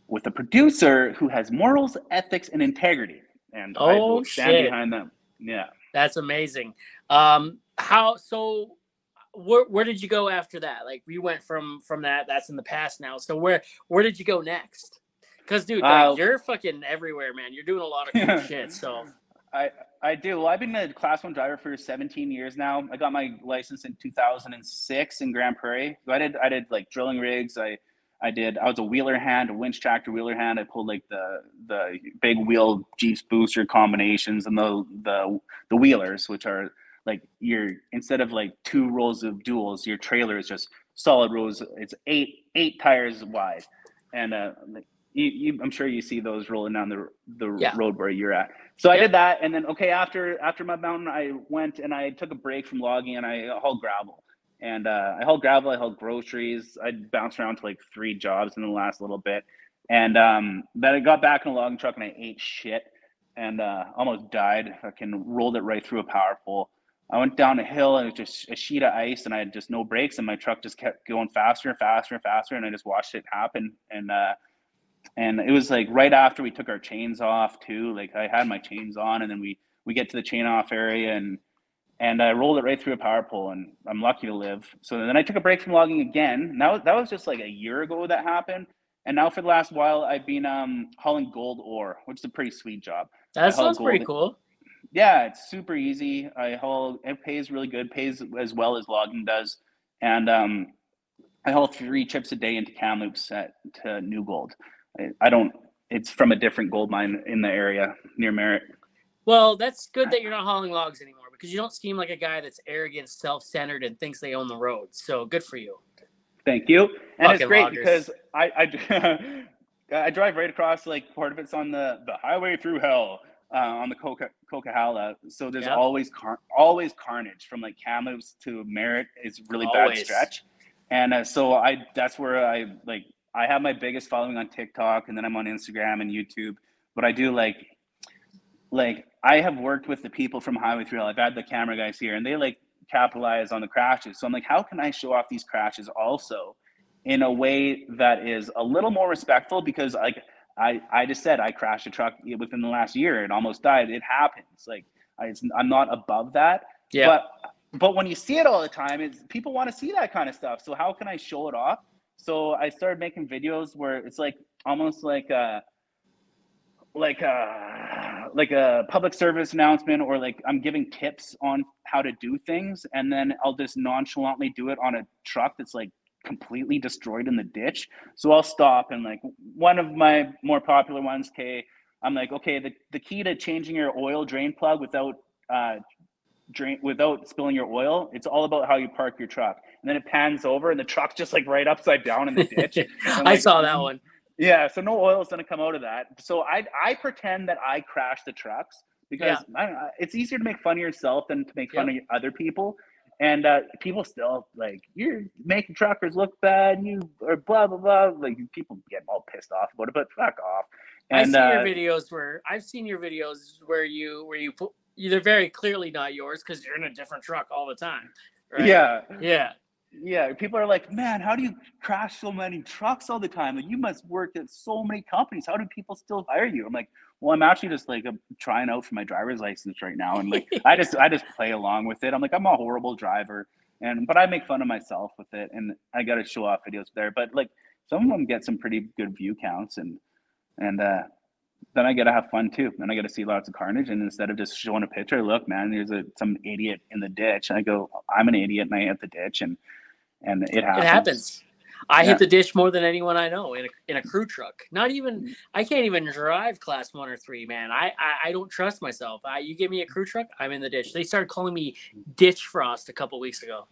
with a producer who has morals, ethics, and integrity and oh, I will stand shit. behind them. Yeah, that's amazing. Um, how so? Where where did you go after that? Like we went from from that. That's in the past now. So where where did you go next? Because dude, like, uh, you're fucking everywhere, man. You're doing a lot of cool shit. So I I do. Well, I've been a class one driver for 17 years now. I got my license in 2006 in Grande Prairie. So I did I did like drilling rigs. I I did. I was a wheeler hand, a winch tractor wheeler hand. I pulled like the the big wheel Jeeps booster combinations and the the the wheelers, which are like your instead of like two rows of duels, your trailer is just solid rows. It's eight eight tires wide, and uh, you, you, I'm sure you see those rolling down the the yeah. road where you're at. So I did that, and then okay after after my mountain, I went and I took a break from logging and I hauled gravel and uh, I hauled gravel, I hauled groceries. I bounced around to like three jobs in the last little bit, and um, then I got back in a logging truck and I ate shit and uh, almost died. I can rolled it right through a power pole. I went down a hill and it was just a sheet of ice, and I had just no brakes, and my truck just kept going faster and faster and faster, and I just watched it happen. And uh, and it was like right after we took our chains off too. Like I had my chains on, and then we we get to the chain off area and and I rolled it right through a power pole, and I'm lucky to live. So then I took a break from logging again. Now that was just like a year ago that happened, and now for the last while I've been um, hauling gold ore, which is a pretty sweet job. That sounds pretty cool. Yeah, it's super easy. I haul. It pays really good. Pays as well as logging does, and um, I haul three chips a day into Kamloops at to New Gold. I, I don't. It's from a different gold mine in the area near Merritt. Well, that's good that you're not hauling logs anymore because you don't seem like a guy that's arrogant, self-centered, and thinks they own the road. So good for you. Thank you. And Fucking it's great loggers. because I I, I drive right across like part of it's on the the highway through hell uh, on the Coca Coquihalla. So there's yep. always car- always carnage from like Kamloops to Merritt is really always. bad stretch. And uh, so I that's where I like I have my biggest following on TikTok and then I'm on Instagram and YouTube. But I do like like I have worked with the people from Highway 3 I've had the camera guys here and they like capitalize on the crashes. So I'm like, how can I show off these crashes also in a way that is a little more respectful? Because like I, I just said I crashed a truck within the last year and almost died. It happens. Like I, am not above that. Yeah. But but when you see it all the time, it's people want to see that kind of stuff. So how can I show it off? So I started making videos where it's like almost like a like a like a public service announcement or like I'm giving tips on how to do things and then I'll just nonchalantly do it on a truck that's like completely destroyed in the ditch. So I'll stop and like one of my more popular ones, okay, I'm like, okay, the, the key to changing your oil drain plug without uh drain without spilling your oil, it's all about how you park your truck. And then it pans over and the truck's just like right upside down in the ditch. Like, I saw that one. Yeah, so no oil is going to come out of that. So I I pretend that I crash the trucks because yeah. it's easier to make fun of yourself than to make fun of other people. And uh, people still like you're making truckers look bad. You or blah blah blah. Like people get all pissed off about it, but fuck off. And, I see uh, your videos where I've seen your videos where you where you put they're very clearly not yours because you're in a different truck all the time. Right? Yeah, yeah. Yeah, people are like, man, how do you crash so many trucks all the time? Like, you must work at so many companies. How do people still hire you? I'm like, well, I'm actually just like I'm trying out for my driver's license right now, and like I just I just play along with it. I'm like I'm a horrible driver, and but I make fun of myself with it, and I got to show off videos there. But like some of them get some pretty good view counts, and and uh, then I get to have fun too, and I get to see lots of carnage. And instead of just showing a picture, look, man, there's a some idiot in the ditch. And I go, I'm an idiot, and I hit the ditch, and and it happens. It happens. I yeah. hit the ditch more than anyone I know in a, in a crew truck. Not even I can't even drive class one or three, man. I I, I don't trust myself. I, you give me a crew truck, I'm in the ditch. They started calling me ditch frost a couple weeks ago.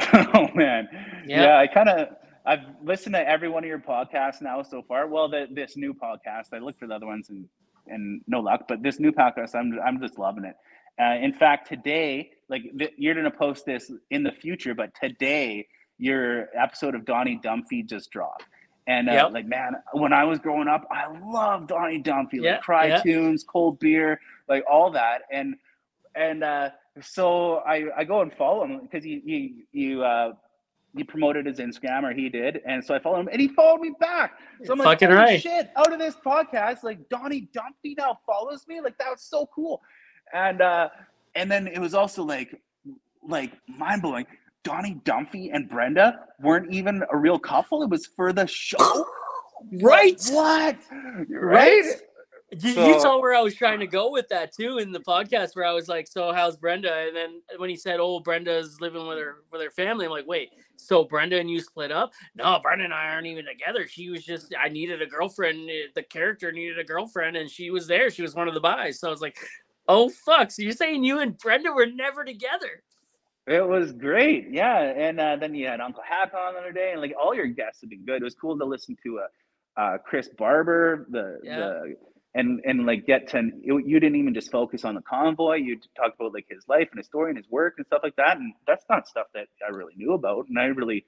oh man, yeah, yeah I kind of I've listened to every one of your podcasts now so far. Well, the, this new podcast, I look for the other ones and and no luck, but this new podcast, I'm I'm just loving it. Uh, in fact, today, like you're gonna post this in the future, but today your episode of Donnie Dumphy just dropped. And uh, yep. like, man, when I was growing up, I loved Donnie Dumphy, like Cry yep. Tunes, Cold Beer, like all that. And and uh, so I, I go and follow him because you you you uh, you promoted his Instagram or he did, and so I followed him and he followed me back. So I'm like, Fucking right. shit! Out of this podcast, like Donnie Dumphy now follows me. Like that was so cool. And uh, and then it was also like like mind blowing Donnie Dumphy and Brenda weren't even a real couple. It was for the show. right. What? Right? You, so, you, saw where I was trying to go with that too in the podcast where I was like, So how's Brenda? And then when he said, Oh, Brenda's living with her with her family, I'm like, wait, so Brenda and you split up? No, Brenda and I aren't even together. She was just I needed a girlfriend. The character needed a girlfriend and she was there. She was one of the buys. So I was like, Oh fuck. So you're saying you and Brenda were never together? It was great, yeah. And uh, then you had Uncle Hack on the other day, and like all your guests have been good. It was cool to listen to uh, uh Chris Barber, the yeah. the and and like get to you didn't even just focus on the convoy. You talked about like his life and his story and his work and stuff like that. And that's not stuff that I really knew about, and I really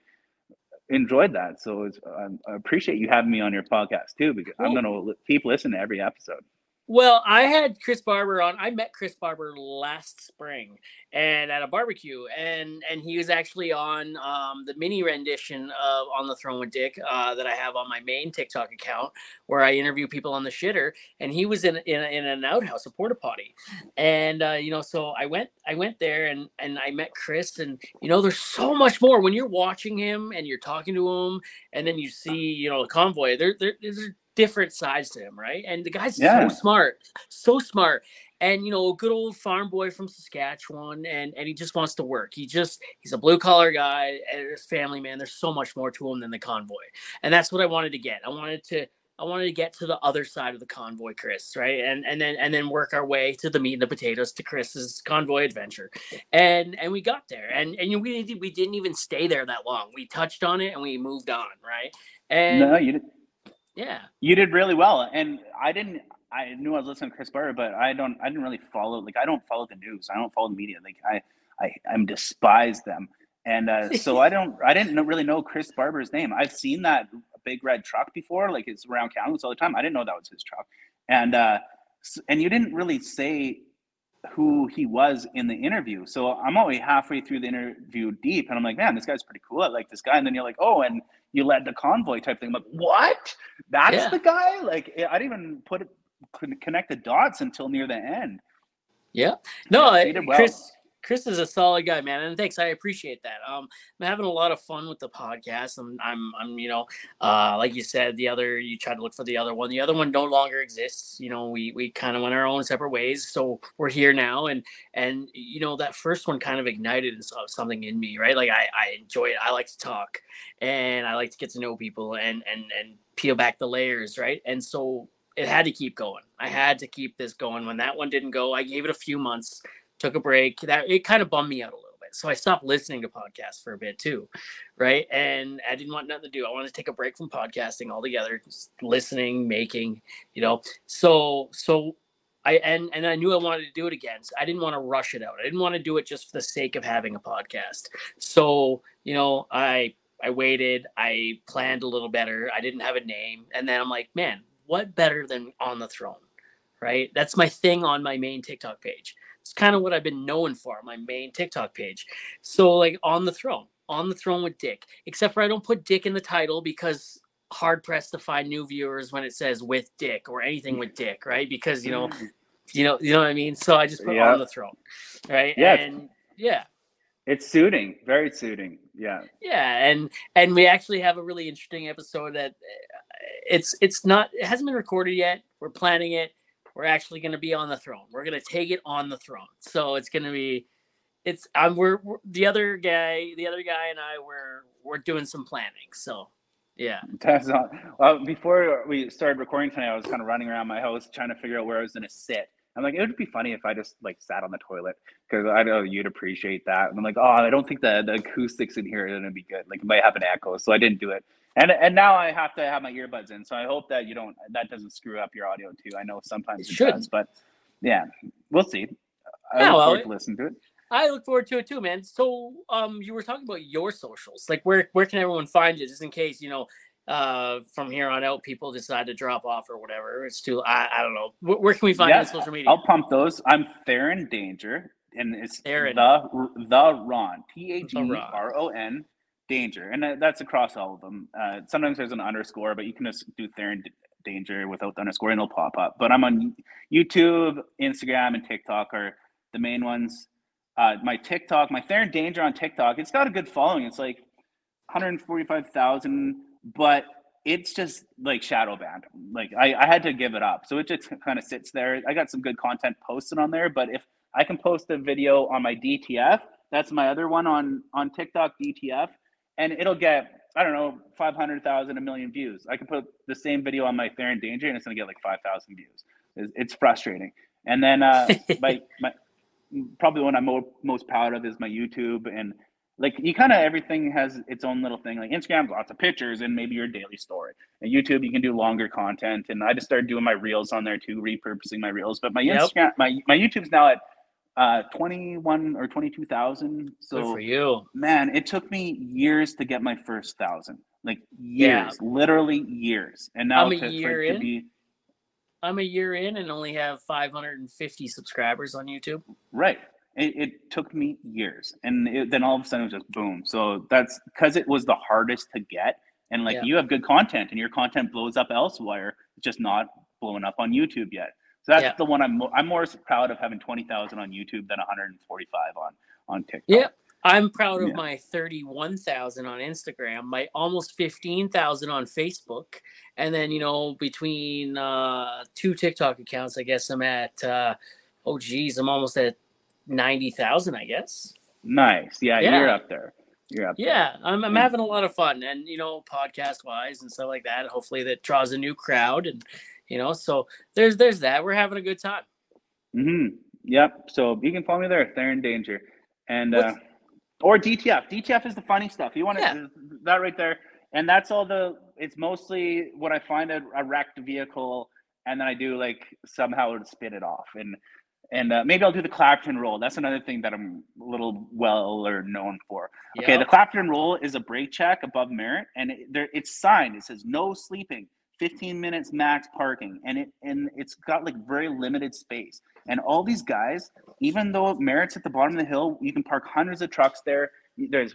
enjoyed that. So was, um, I appreciate you having me on your podcast too, because I'm gonna keep listening to every episode. Well, I had Chris Barber on. I met Chris Barber last spring and at a barbecue, and and he was actually on um, the mini rendition of On the Throne with Dick uh, that I have on my main TikTok account, where I interview people on the shitter. And he was in in, in an outhouse, a porta potty, and uh, you know, so I went I went there and and I met Chris, and you know, there's so much more when you're watching him and you're talking to him, and then you see you know the convoy. There, there there's different sides to him, right? And the guy's yeah. so smart, so smart. And you know, a good old farm boy from Saskatchewan, and and he just wants to work. He just he's a blue collar guy and his family man. There's so much more to him than the convoy, and that's what I wanted to get. I wanted to I wanted to get to the other side of the convoy, Chris, right? And and then and then work our way to the meat and the potatoes to Chris's convoy adventure. And and we got there. And and we we didn't even stay there that long. We touched on it and we moved on, right? And no, you didn't. Yeah. You did really well. And I didn't I knew I was listening to Chris Barber, but I don't I didn't really follow like I don't follow the news. I don't follow the media. Like I I I'm despise them. And uh, so I don't I didn't really know Chris Barber's name. I've seen that big red truck before, like it's around Kamloops all the time. I didn't know that was his truck. And uh and you didn't really say who he was in the interview. So I'm only halfway through the interview deep, and I'm like, man, this guy's pretty cool. I like this guy. And then you're like, oh, and you led the convoy type thing. I'm like, what? That's yeah. the guy? Like, I didn't even put it connect the dots until near the end. Yeah. No, yeah, uh, well. Chris Chris is a solid guy, man, and thanks. I appreciate that. Um, I'm having a lot of fun with the podcast. I'm, I'm, I'm, you know, uh, like you said, the other you tried to look for the other one. The other one no longer exists. You know, we we kind of went our own separate ways. So we're here now, and and you know that first one kind of ignited something in me, right? Like I I enjoy it. I like to talk, and I like to get to know people, and and and peel back the layers, right? And so it had to keep going. I had to keep this going. When that one didn't go, I gave it a few months took a break. That it kind of bummed me out a little bit. So I stopped listening to podcasts for a bit too, right? And I didn't want nothing to do. I wanted to take a break from podcasting altogether, just listening, making, you know. So so I and and I knew I wanted to do it again. So I didn't want to rush it out. I didn't want to do it just for the sake of having a podcast. So you know, I I waited. I planned a little better. I didn't have a name, and then I'm like, man, what better than on the throne, right? That's my thing on my main TikTok page. It's kind of what I've been known for, my main TikTok page. So like on the throne, on the throne with Dick. Except for I don't put Dick in the title because hard pressed to find new viewers when it says with Dick or anything with Dick, right? Because you know, you know, you know what I mean. So I just put Yeah. on the throne, right? Yeah. and yeah, It's suiting, very suiting. Yeah. yeah, and and we actually have a really interesting episode that uh, it's it's not it hasn't been recorded yet. We're planning it. We're actually going to be on the throne. We're going to take it on the throne. So it's going to be it's um we're, we're the other guy the other guy and I we're we're doing some planning. So yeah. That's not, well, before we started recording tonight, I was kind of running around my house trying to figure out where I was going to sit. I'm like, it would be funny if I just like sat on the toilet because I know you'd appreciate that. And I'm like, oh, I don't think the, the acoustics in here are going to be good. Like, it might have an echo, so I didn't do it. And and now I have to have my earbuds in, so I hope that you don't that doesn't screw up your audio too. I know sometimes It it, does, but yeah, we'll see. I Yeah, look forward to listening to it. I look forward to it too, man. So, um, you were talking about your socials. Like, where where can everyone find you, just in case you know, uh, from here on out, people decide to drop off or whatever. It's too. I, I don't know. Where, where can we find you on social media? I'll pump those. I'm Theron Danger, and it's Theron. the the Ron T H E. R O N Danger, and that- that's across all of them. Uh, sometimes there's an underscore, but you can just do Theron Danger without the underscore, and it'll pop up. But I'm on YouTube, Instagram, and TikTok are the main ones. Uh, my TikTok, my Theron Danger on TikTok, it's got a good following. It's like 145,000, but it's just like shadow banned. Like I, I had to give it up. So it just kind of sits there. I got some good content posted on there, but if I can post a video on my DTF, that's my other one on on TikTok DTF, and it'll get I don't know 500,000 a million views. I can put the same video on my Theron Danger and it's gonna get like 5,000 views. It's, it's frustrating. And then uh, my my probably one I'm mo- most proud of is my YouTube and like you kind of everything has its own little thing. Like Instagram, lots of pictures and maybe your daily story. And YouTube, you can do longer content. And I just started doing my reels on there too, repurposing my reels. But my Yep. Instagram, my my YouTube's now at uh 21 or 22,000. So Good for you. man, it took me years to get my first thousand. Like Yeah. years, literally years. And now I'm a to, for year to in. be I'm a year in and only have 550 subscribers on YouTube. Right. It, it took me years, and it, then all of a sudden it was just boom. So that's because it was the hardest to get, and like Yeah. you have good content, and your content blows up elsewhere, it's just not blowing up on YouTube yet. So that's Yeah. the one I'm I'm more proud of having twenty thousand on YouTube than 145 on on TikTok. Yeah. I'm proud of Yeah. my 31,000 on Instagram, my almost 15,000 on Facebook, and then you know between uh, two TikTok accounts, I guess I'm at uh, oh geez, I'm almost at 90,000, I guess. Nice. Yeah, Yeah. you're up there. You're up. there. Yeah, I'm, I'm Yeah. having a lot of fun, and you know, podcast wise and stuff like that. Hopefully, that draws a new crowd, and you know, so there's there's that. We're having a good time. hmm Yep. So you can follow me there. Theron Danger, and uh, or DTF. DTF is the funny stuff. You want to Yeah. that right there, and that's all the. It's mostly when I find a, a wrecked vehicle, and then I do like somehow to spin it off, and and uh, maybe I'll do the Clapperton roll. That's another thing that I'm a little well or known for. Okay, the Clapperton roll is a brake check above Merritt, and it, there it's signed. It says no sleeping, 15 minutes max parking, and it and it's got like very limited space. And all these guys, even though Merritt's at the bottom of the hill, you can park hundreds of trucks there. There's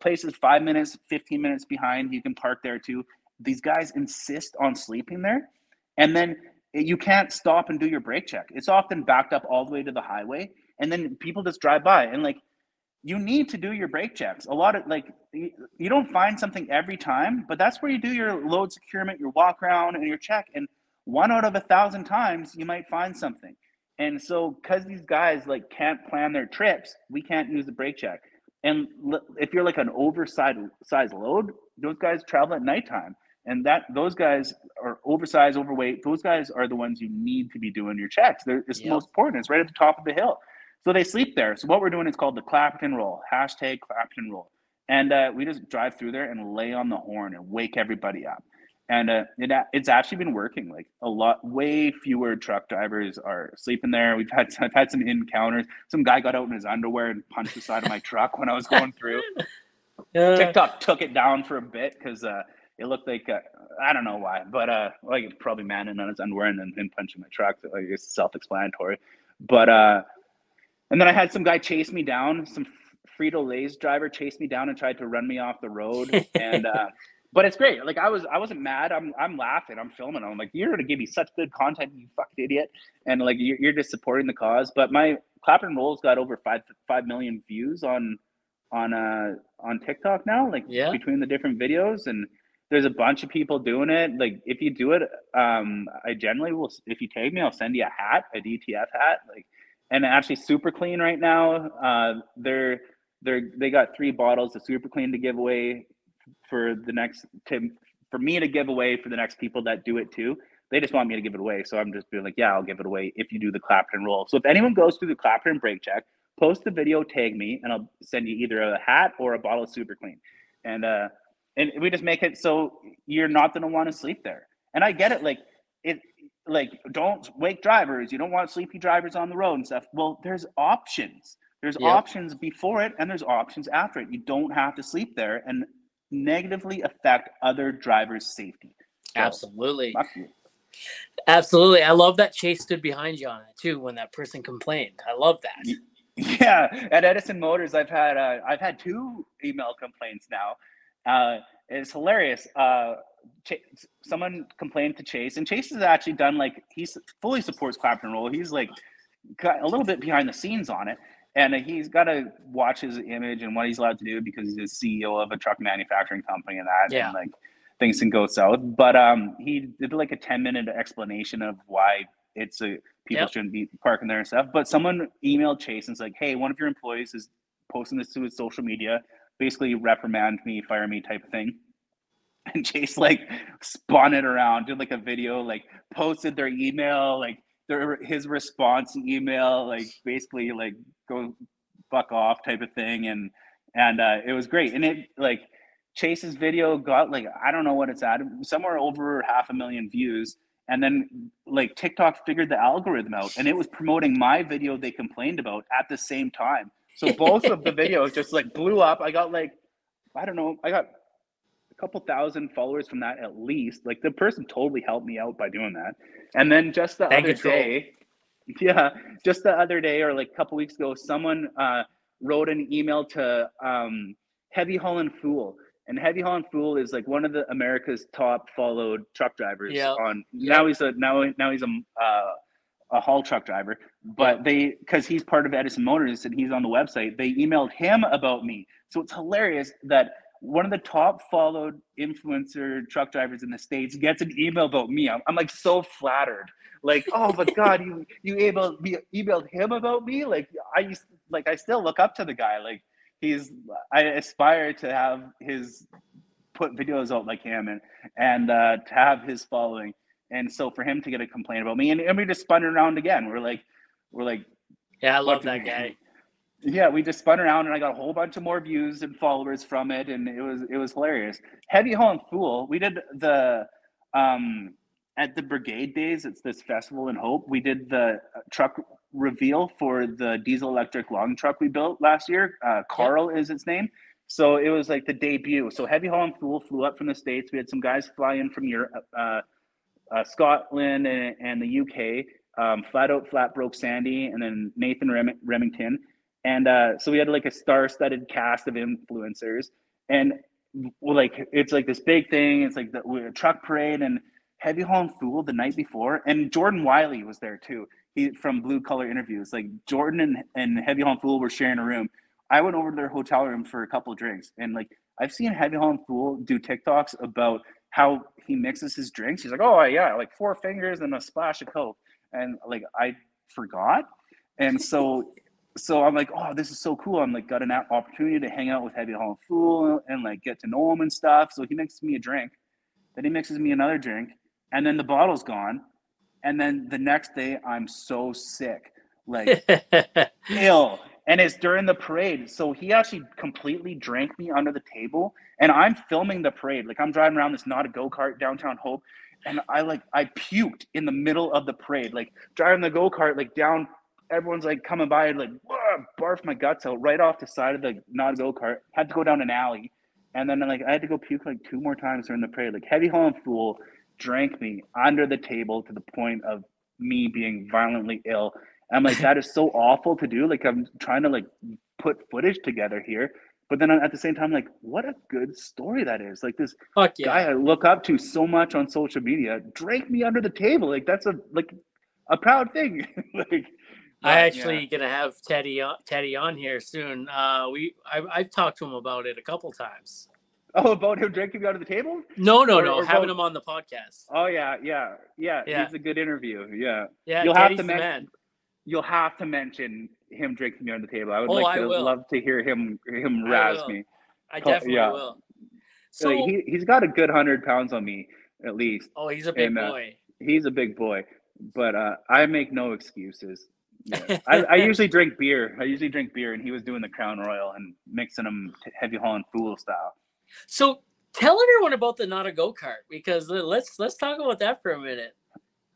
places five minutes, 15 minutes behind. You can park there too. These guys insist on sleeping there, and then you can't stop and do your brake check. It's often backed up all the way to the highway, and then people just drive by and like you need to do your brake checks. A lot of like you, don't find something every time, but that's where you do your load securement, your walk around, and your check. And one out of a thousand times, you might find something. And so, because these guys like can't plan their trips, we can't use the brake check. And l- if you're like an oversized size load, those guys travel at nighttime, and that those guys are oversized, overweight. Those guys are the ones you need to be doing your checks. They're, it's the most important. It's right at the top of the hill. So they sleep there. So what we're doing is called the Clapperton roll. Hashtag Clapperton roll. And uh, we just drive through there and lay on the horn and wake everybody up. And uh, it, it's actually been working. Like a lot, way fewer truck drivers are sleeping there. We've had I've had some encounters. Some guy got out in his underwear and punched the side of my truck when I was going through. Uh, TikTok took it down for a bit because uh, it looked like uh, I don't know why, but uh, like probably manning on his underwear and then him punching my truck. Like it's self-explanatory. But uh, and then I had some guy chase me down, some Frito Lay's driver chased me down and tried to run me off the road. and uh, but it's great. Like I was, I wasn't mad. I'm, I'm laughing. I'm filming. I'm like, you're gonna give me such good content, you fucking idiot. And like, you're, you're just supporting the cause. But my Clapperton rolls got over five five million views on on uh on TikTok now. Like Yeah. between the different videos and. There's a bunch of people doing it. Like if you do it, um, I generally will. If you tag me, I'll send you a hat, a DTF hat. Like, and actually, super clean right now. Uh, they're they're they got three bottles of super clean to give away for the next to for me to give away for the next people that do it too. They just want me to give it away, so I'm just being like, yeah, I'll give it away if you do the Clapperton roll. So if anyone goes through the Clapperton brake check, post the video, tag me, and I'll send you either a hat or a bottle of super clean. And uh, and we just make it so you're not gonna want to sleep there. And I get it, like it like don't wake drivers you don't want sleepy drivers on the road and stuff well there's options there's Yep. options before it and there's options after it you don't have to sleep there and negatively affect other drivers safety So, Absolutely. Absolutely. I love that Chace stood behind you on it too when that person complained. I love that. Yeah at edison motors i've had uh, i've had two email complaints now uh, it's hilarious uh, Ch- someone complained to Chace and Chace has actually done like he fully supports Clapperton roll he's like got a little bit behind the scenes on it and he's got to watch his image and what he's allowed to do because he's the ceo of a truck manufacturing company and that Yeah. and like things can go south but um he did like a 10 minute explanation of why it's a people Yep. shouldn't be parking there and stuff but someone emailed Chace and was like hey one of your employees is posting this to his social media basically reprimand me fire me type of thing and Chace like spun it around, did like a video, like posted their email, like their his response email, like basically like go fuck off type of thing, and and uh, it was great. And it like Chace's video got like I don't know what it's at, somewhere over half a million views. And then like TikTok figured the algorithm out, and it was promoting my video they complained about at the same time. So both of the videos just like blew up. I got like I don't know, I got couple thousand followers from that at least. Like the person totally helped me out by doing that. And then just the Thank other day, yeah, just the other day or like a couple weeks ago, someone uh, wrote an email to um, Heavy Hauling Fool. And Heavy Hauling Fool is like one of the America's top followed truck drivers. Yeah. On now he's a now now he's a uh, a haul truck driver. But they because he's part of Edison Motors and he's on the website. They emailed him about me. So it's hilarious that one of the top followed influencer truck drivers in the states gets an email about me. I'm, I'm like so flattered. Like, oh my god, you you emailed me emailed him about me? Like I used like I still look up to the guy. Like he's I aspire to have his put videos out like him and and uh, to have his following. And so for him to get a complaint about me, and, and we just spun it around again. We're like, we're like, Yeah, I love that guy. Yeah, we just spun around and I got a whole bunch of more views and followers from it, and it was it was hilarious. Heavy Hauling Fool, we did the um at the Brigade Days. It's this festival in Hope. We did the truck reveal for the diesel electric long truck we built last year. Uh, Carl is its name. So it was like the debut. So Heavy Hauling Fool flew up from the states. We had some guys fly in from Europe, uh, uh, Scotland and, and the UK. Um, flat out, flat broke Sandy, and then Nathan Rem- Remington. And uh, so we had like a star-studded cast of influencers, and well, like it's like this big thing. It's like the truck parade and Heavy Hauling Fool the night before, and Jordan Wiley was there too. He from Blue Collar Interviews. Like Jordan and, and Heavy Hauling Fool were sharing a room. I went over to their hotel room for a couple drinks, and like I've seen Heavy Hauling Fool do TikToks about how he mixes his drinks. He's like, oh yeah, like four fingers and a splash of coke, and like I forgot, and so so I'm like, oh, this is so cool. I'm like, got an opportunity to hang out with Heavy Hauling Fool and like get to know him and stuff. So he mixes me a drink, then he mixes me another drink, and then the bottle's gone, and then the next day I'm so sick, like ill. And it's during the parade. So he actually completely drank me under the table and i'm filming the parade. Like i'm driving around this not a go-kart downtown hope and i like i puked in the middle of the parade. Like driving the go-kart like down everyone's like coming by and like barf my guts out right off the side of the not a go-kart had to go down an alley and then like i had to go puke like two more times during the parade like heavy hauling fool drank me under the table to the point of me being violently ill I'm like, that is so awful to do. Like, I'm trying to like put footage together here. But then at the same time, like, what a good story that is. Like this Fuck yeah. guy I look up to so much on social media drank me under the table. Like that's a like a proud thing. like I actually yeah. gonna have Teddy on, Teddy on here soon. Uh, we I, I've talked to him about it a couple times. Oh, about him drinking me under the table? No, no, Or- no, or having both. him on the podcast. Oh yeah, yeah, yeah. Yeah. He's a good interview. Yeah. Yeah, You'll have Teddy's to the men- man. You'll have to mention him drinking me under the table. I would Oh, like to love to hear him him razz me. I definitely yeah. will. So, like, he he's got a good hundred pounds on me at least. oh, he's a big and, uh, boy. He's a big boy, but uh, I make no excuses. Yeah. I, I usually drink beer. I usually drink beer, and he was doing the Crown Royal and mixing them heavy hauling fool style. So tell everyone about the not a go kart because let's let's talk about that for a minute.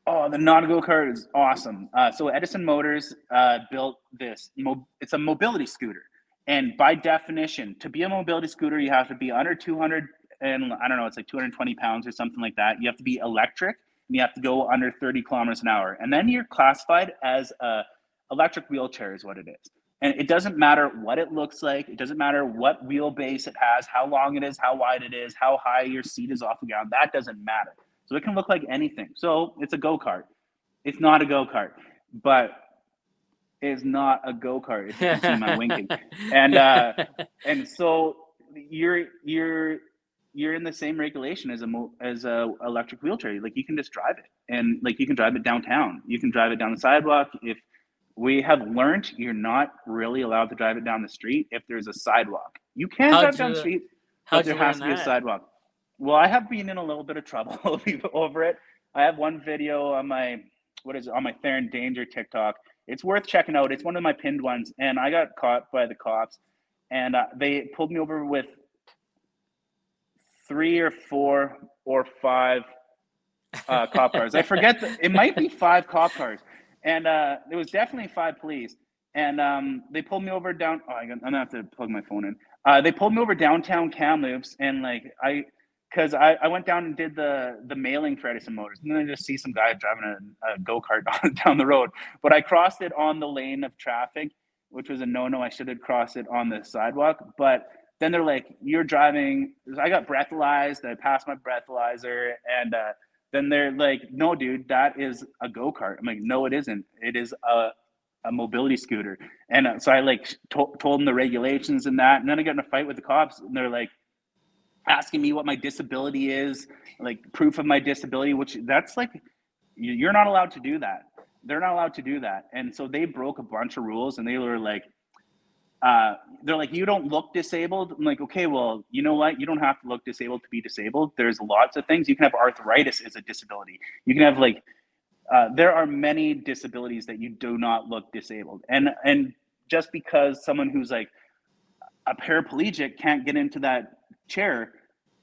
Oh, the non go kart is awesome. Uh, so Edison Motors uh, built this. Mo- it's a mobility scooter, and by definition, to be a mobility scooter, you have to be under 200 and I don't know, it's like 220 pounds or something like that. You have to be electric, and you have to go under 30 kilometers an hour, and then you're classified as a electric wheelchair, is what it is. And it doesn't matter what it looks like. It doesn't matter what wheelbase it has, how long it is, how wide it is, how high your seat is off the ground. That doesn't matter. So it can look like anything. So it's a go kart. It's not a go kart, but it's not a go kart. If you see my winking. And uh, and so you're you're you're in the same regulation as a mo- as a electric wheelchair. Like you can just drive it, and like you can drive it downtown. You can drive it down the sidewalk. If we have learned, you're not really allowed to drive it down the street if there's a sidewalk. You can How'd drive it down the street, but there has to be a sidewalk. Well, I have been in a little bit of trouble over it. I have one video on my what is it on my Theron Danger TikTok. It's worth checking out. It's one of my pinned ones, and I got caught by the cops, and uh, they pulled me over with three or four or five uh, cop cars. I forget. The, it might be five cop cars, and uh, it was definitely five police. And um, they pulled me over down. Oh, I'm gonna have to plug my phone in. Uh, they pulled me over downtown Kamloops, and like I, because I, I went down and did the the mailing for Edison Motors, and then I just see some guy driving a, a go kart down the road. But I crossed it on the lane of traffic, which was a no no. I should have crossed it on the sidewalk, but then they're like, "You're driving." I got breathalyzed. I passed my breathalyzer, and uh, then they're like, "No, dude, that is a go kart." I'm like, "No, it isn't. It is a a mobility scooter." And uh, so I like to- told them the regulations and that, and then I got in a fight with the cops, and they're like asking me what my disability is, like proof of my disability, which that's like you- you're not allowed to do that. They're not allowed to do that, and so they broke a bunch of rules, and they were like. Uh, they're like, you don't look disabled. I'm like, okay, well, you know what? You don't have to look disabled to be disabled. There's lots of things. You can have arthritis as a disability. You can have like, uh, there are many disabilities that you do not look disabled. And and just because someone who's like a paraplegic can't get into that chair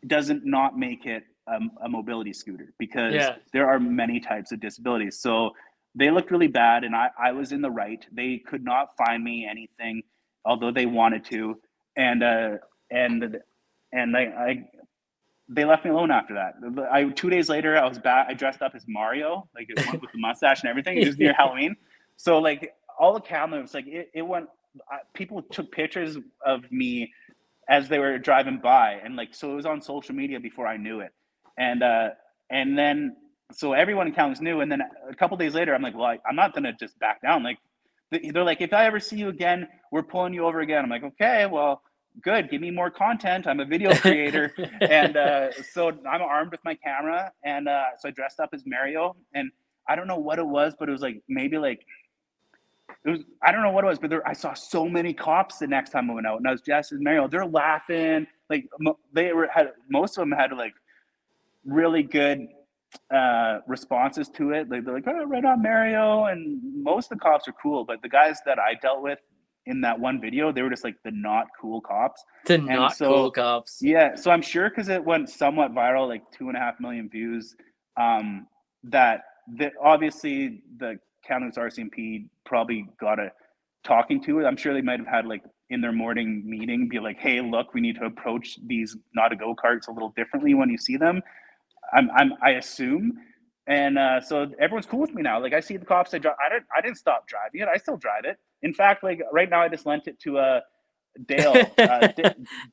doesn't not make it a, a mobility scooter because Yeah. there are many types of disabilities. So they looked really bad, and I, I was in the right. They could not find me anything, although they wanted to, and uh, and and I, I they left me alone after that. I two days later, I was back. I dressed up as Mario, like with the mustache and everything. It was near Halloween, so like all the Kamloops, like it, it went. I, people took pictures of me as they were driving by, and like so it was on social media before I knew it, and uh, and then so everyone in Kamloops knew, and then a couple days later, I'm like, well, I, I'm not gonna just back down. Like they're like, if I ever see you again, we're pulling you over again. I'm like, okay, well, good. Give me more content. I'm a video creator and uh, so I'm armed with my camera, and uh, so I dressed up as Mario, and I don't know what it was, but it was like maybe like it was I don't know what it was, but there, I saw so many cops the next time I went out, and I was dressed as Mario. They're laughing, like they were had most of them had like really good uh responses to it like they're like oh right on mario and most of the cops are cool but the guys that i dealt with in that one video they were just like the not cool cops the not so- cool cops. yeah, so I'm sure because it went somewhat viral, like two and a half million views. Um, that that obviously the Kamloops RCMP probably got a talking to it. I'm sure they might have had like in their morning meeting, be like, "Hey, look, we need to approach these not a go karts a little differently when you see them." I'm, I'm I assume, and uh, so everyone's cool with me now. Like I see the cops, I drive. I didn't I didn't stop driving it. I still drive it. In fact, like right now, I just lent it to a Dale. Uh, D-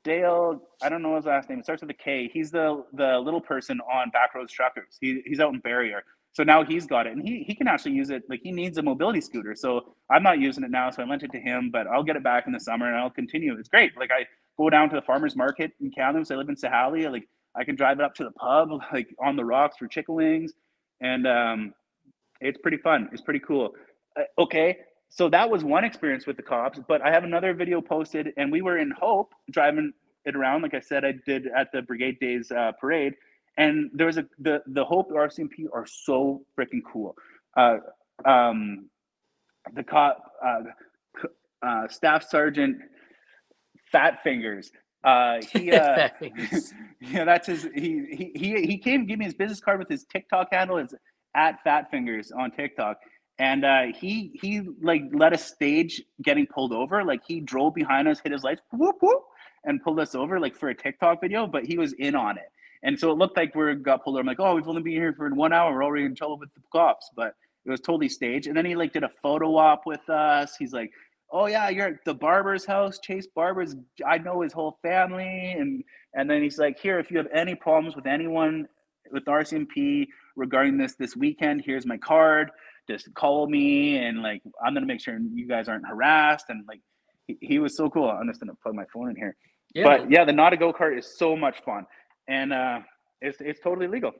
Dale. I don't know his last name. It starts with a K. He's the the little person on Backroads Truckers. He, he's out in Barriere. So now he's got it, and he he can actually use it. Like he needs a mobility scooter. So I'm not using it now, so I lent it to him. But I'll get it back in the summer, and I'll continue. It's great. Like I go down to the farmers market in Kamloops. I live in Sahali. Like I can drive it up to the pub, like on the rocks for chicken wings, and um, it's pretty fun. It's pretty cool. Uh, okay, so that was one experience with the cops, but I have another video posted, and we were in Hope driving it around, like I said, I did at the Brigade Days uh, parade, and there was a the the Hope RCMP are so freaking cool. Uh, um, the cop, uh, uh, Staff Sergeant Fat Fingers. Uh, he, uh, yeah, that's his. He, he he came, gave me his business card with his TikTok handle. It's at Fat Fingers on TikTok, and uh, he he like let us stage getting pulled over. Like he drove behind us, hit his lights, whoop whoop, and pulled us over like for a TikTok video. But he was in on it, and so it looked like we got pulled over. I'm like, oh, we've only been here for one hour. We're already in trouble with the cops, but it was totally staged. And then he like did a photo op with us. He's like, oh yeah, you're at the barber's house. Chace Barber's. I know his whole family, and and then he's like, here, if you have any problems with anyone with RCMP regarding this this weekend, here's my card. Just call me, and like I'm gonna make sure you guys aren't harassed. And like he, he was so cool. I'm just gonna plug my phone in here. Yeah. But yeah, the not a go kart is so much fun, and uh, it's it's totally legal.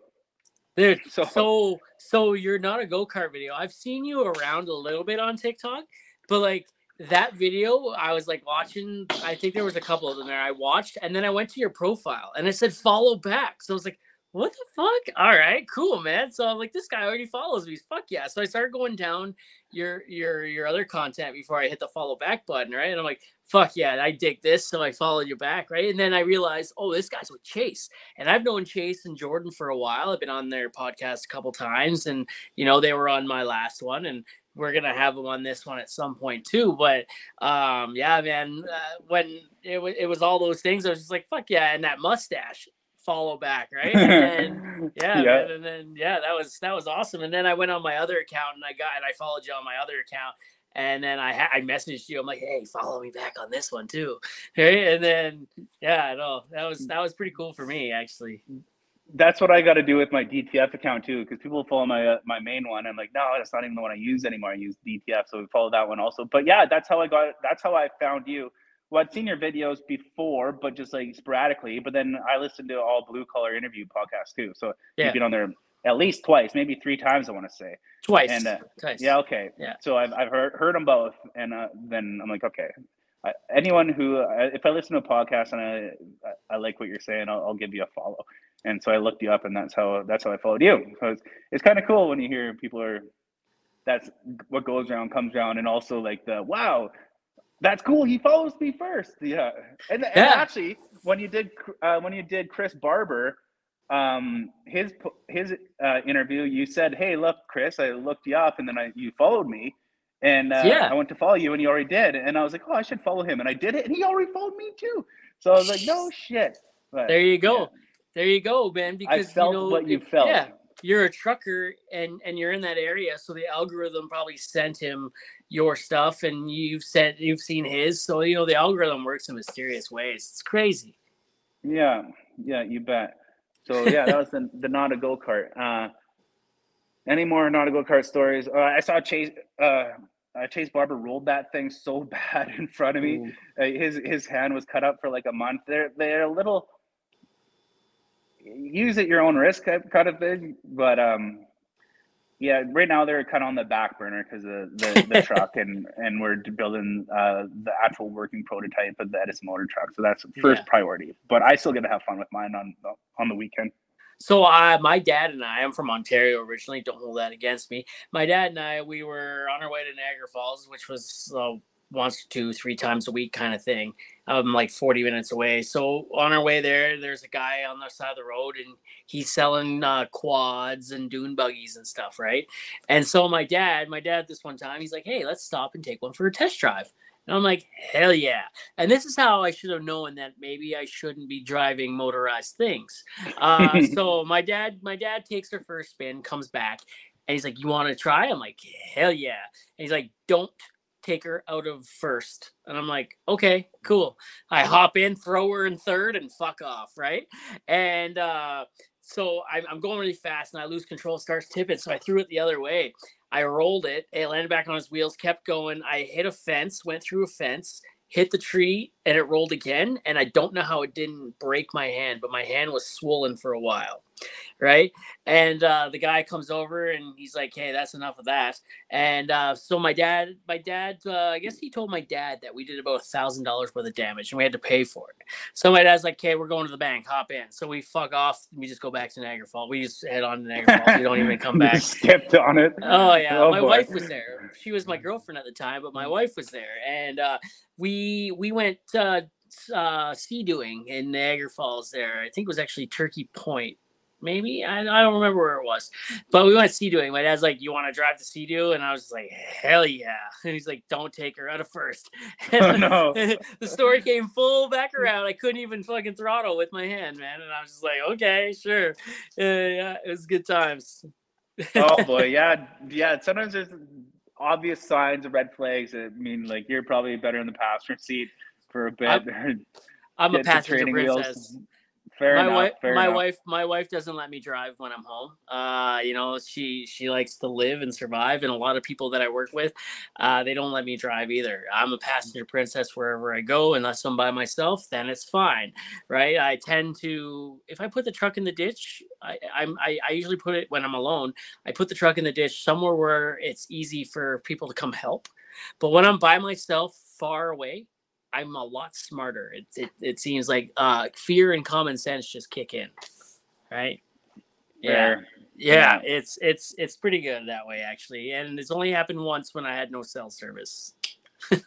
Dude, so so so you're not a go kart video. I've seen you around a little bit on TikTok, but like that video, I was like watching. I think there was a couple of them there. I watched, and then I went to your profile, and it said follow back. So I was like, "What the fuck?" All right, cool, man. So I'm like, this guy already follows me. Fuck yeah! So I started going down your your your other content before I hit the follow back button, right? And I'm like, "Fuck yeah, I dig this." So I followed you back, right? And then I realized, oh, this guy's with Chace, and I've known Chace and Jordan for a while. I've been on their podcast a couple times, and you know they were on my last one, and we're gonna have him on this one at some point too. But um, yeah, man, uh, when it was it was all those things, I was just like, fuck yeah, and that mustache follow back, right? And then, yeah, yeah. and then yeah, that was that was awesome. And then I went on my other account and I got and I followed you on my other account. And then I ha- I messaged you. I'm like, hey, follow me back on this one too, right? And then yeah, no, that was that was pretty cool for me actually that's what I got to do with my DTF account too, because people follow my uh, my main one. I'm like, no, that's not even the one I use anymore. I use DTF, so we follow that one also. But yeah, that's how I got. That's how I found you. Well, I'd seen your videos before, but just like sporadically. But then I listened to all blue collar interview podcasts too. So yeah. you've been on there at least twice, maybe three times. I want to say twice. And uh, twice. yeah, okay. Yeah. So I've I've heard heard them both, and uh, then I'm like, okay. I, anyone who, uh, if I listen to a podcast and I I like what you're saying, I'll, I'll give you a follow and so I looked you up, and that's how that's how I followed you. So it's, it's kind of cool when you hear people are that's what goes around comes around, and also like the wow, that's cool. He follows me first, yeah. And, and yeah. actually, when you did uh, when you did Chris Barber, um, his his uh, interview, you said, "Hey, look, Chris, I looked you up, and then I you followed me." And uh, yeah. I went to follow you, and you already did. And I was like, "Oh, I should follow him," and I did it, and he already followed me too. So I was like, "No shit." But, there you go. Yeah. There you go, man. Because I felt you know, what you felt. Yeah, you're a trucker and and you're in that area, so the algorithm probably sent him your stuff, and you've sent you've seen his. So you know the algorithm works in mysterious ways. It's crazy. Yeah, yeah, you bet. So yeah, that was the the not a go kart. Uh, any more not a go kart stories? Uh, I saw Chace. Uh, uh, Chace Barber rolled that thing so bad in front of me. Uh, his his hand was cut up for like a month. They're they're a little use at your own risk kind of thing. But um, yeah, right now they're kind of on the back burner because of the, the truck, and and we're building uh, the actual working prototype of the Edison motor truck. So that's first yeah. priority. But I still get to have fun with mine on on the weekend. So uh, my dad and I, I'm from Ontario originally. Don't hold that against me. My dad and I, we were on our way to Niagara Falls, which was uh, once, two, three times a week kind of thing. I'm like 40 minutes away. So on our way there, there's a guy on the side of the road and he's selling uh, quads and dune buggies and stuff, right? And so my dad, my dad, this one time, he's like, "Hey, let's stop and take one for a test drive." And I'm like, hell yeah. And this is how I should have known that maybe I shouldn't be driving motorized things. Uh, so my dad, my dad takes her for a spin, comes back, and he's like, You want to try? I'm like, hell yeah. And he's like, Don't take her out of first. And I'm like, okay, cool. I hop in, throw her in third, and fuck off, right? And uh, so I'm, I'm going really fast, and I lose control, starts tipping. So I threw it the other way. I rolled it. It landed back on his wheels, kept going. I hit a fence, went through a fence, hit the tree, and it rolled again. And I don't know how it didn't break my hand, but my hand was swollen for a while right? And uh, the guy comes over and he's like, "Hey, that's enough of that." And uh, so my dad, my dad, uh, I guess he told my dad that we did about a thousand dollars worth of damage and we had to pay for it. So my dad's like, "Okay, we're going to the bank. Hop in." So we fuck off. We just go back to Niagara Falls. We just head on to Niagara Falls. We don't even come back. skipped on it. Oh yeah, oh, my boy. wife was there. She was my girlfriend at the time, but my wife was there, and uh, we we went. Uh, uh, sea doing in Niagara Falls there. I think it was actually Turkey Point maybe I, I don't remember where it was, but we went sea doing. My dad's like, "You want to drive to sea do?" And I was like, "Hell yeah!" And he's like, "Don't take her out of first. oh, no. the story came full back around. I couldn't even fucking throttle with my hand, man. And I was just like, "Okay, sure." Uh, yeah, it was good times. oh boy, yeah, yeah. Sometimes there's obvious signs of red flags. I mean, like you're probably better in the passenger seat for a bit. I'm, I'm a passenger princess. Fair my enough, wife, fair my enough. wife, my wife doesn't let me drive when I'm home. Uh, you know, she she likes to live and survive, and a lot of people that I work with, uh, they don't let me drive either. I'm a passenger princess wherever I go, unless I'm by myself, then it's fine, right? I tend to, if I put the truck in the ditch, I I'm I, I usually put it when I'm alone. I put the truck in the ditch somewhere where it's easy for people to come help. But when I'm by myself, far away, I'm a lot smarter. It it, it seems like uh, fear and common sense just kick in, right? Yeah. yeah, yeah, It's it's it's pretty good that way actually, and it's only happened once when I had no cell service. well,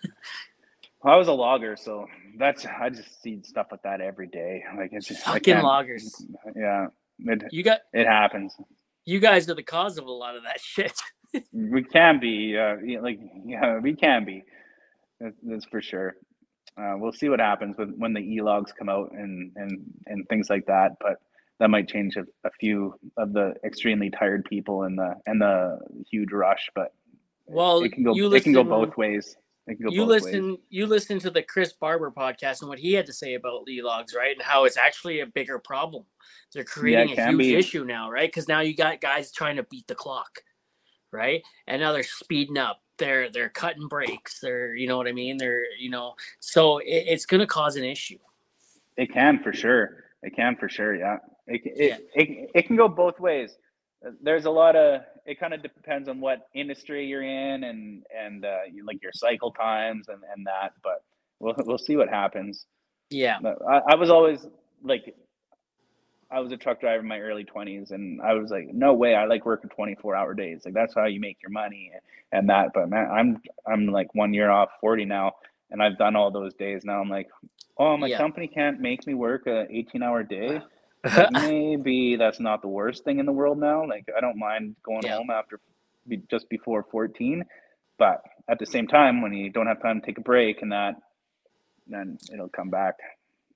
I was a logger, so that's I just see stuff like that every day. Like it's just fucking loggers. Yeah, it, you got it happens. You guys are the cause of a lot of that shit. we can be, uh, like yeah, we can be. That's, that's for sure uh, we'll see what happens with when the e-logs come out and and and things like that. But that might change a, a few of the extremely tired people and the and the huge rush. But well, it can go. You listen, it can go both ways. You listen. Ways. You listen to the Chris Barber podcast and what he had to say about e-logs, right? And how it's actually a bigger problem. They're creating yeah, a huge be. issue now, right? Because now you got guys trying to beat the clock, right? And now they're speeding up they're they're cutting breaks they're you know what i mean? They're you know so it, it's going to cause an issue. It can for sure. It can for sure yeah. It, it, yeah. it, it can go both ways. There's a lot of it kind of depends on what industry you're in and and uh, you, like your cycle times and and that but we'll we'll see what happens. Yeah. I, I was always like I was a truck driver in my early 20s and I was like, no way, I like working 24 hour days. Like that's how you make your money and that. But man, I'm I'm like one year off 40 now and I've done all those days. Now I'm like, oh, my yeah. company can't make me work a 18 hour day. maybe that's not the worst thing in the world now. Like I don't mind going yeah. home after just before 14, but at the same time, when you don't have time to take a break and that, then it'll come back.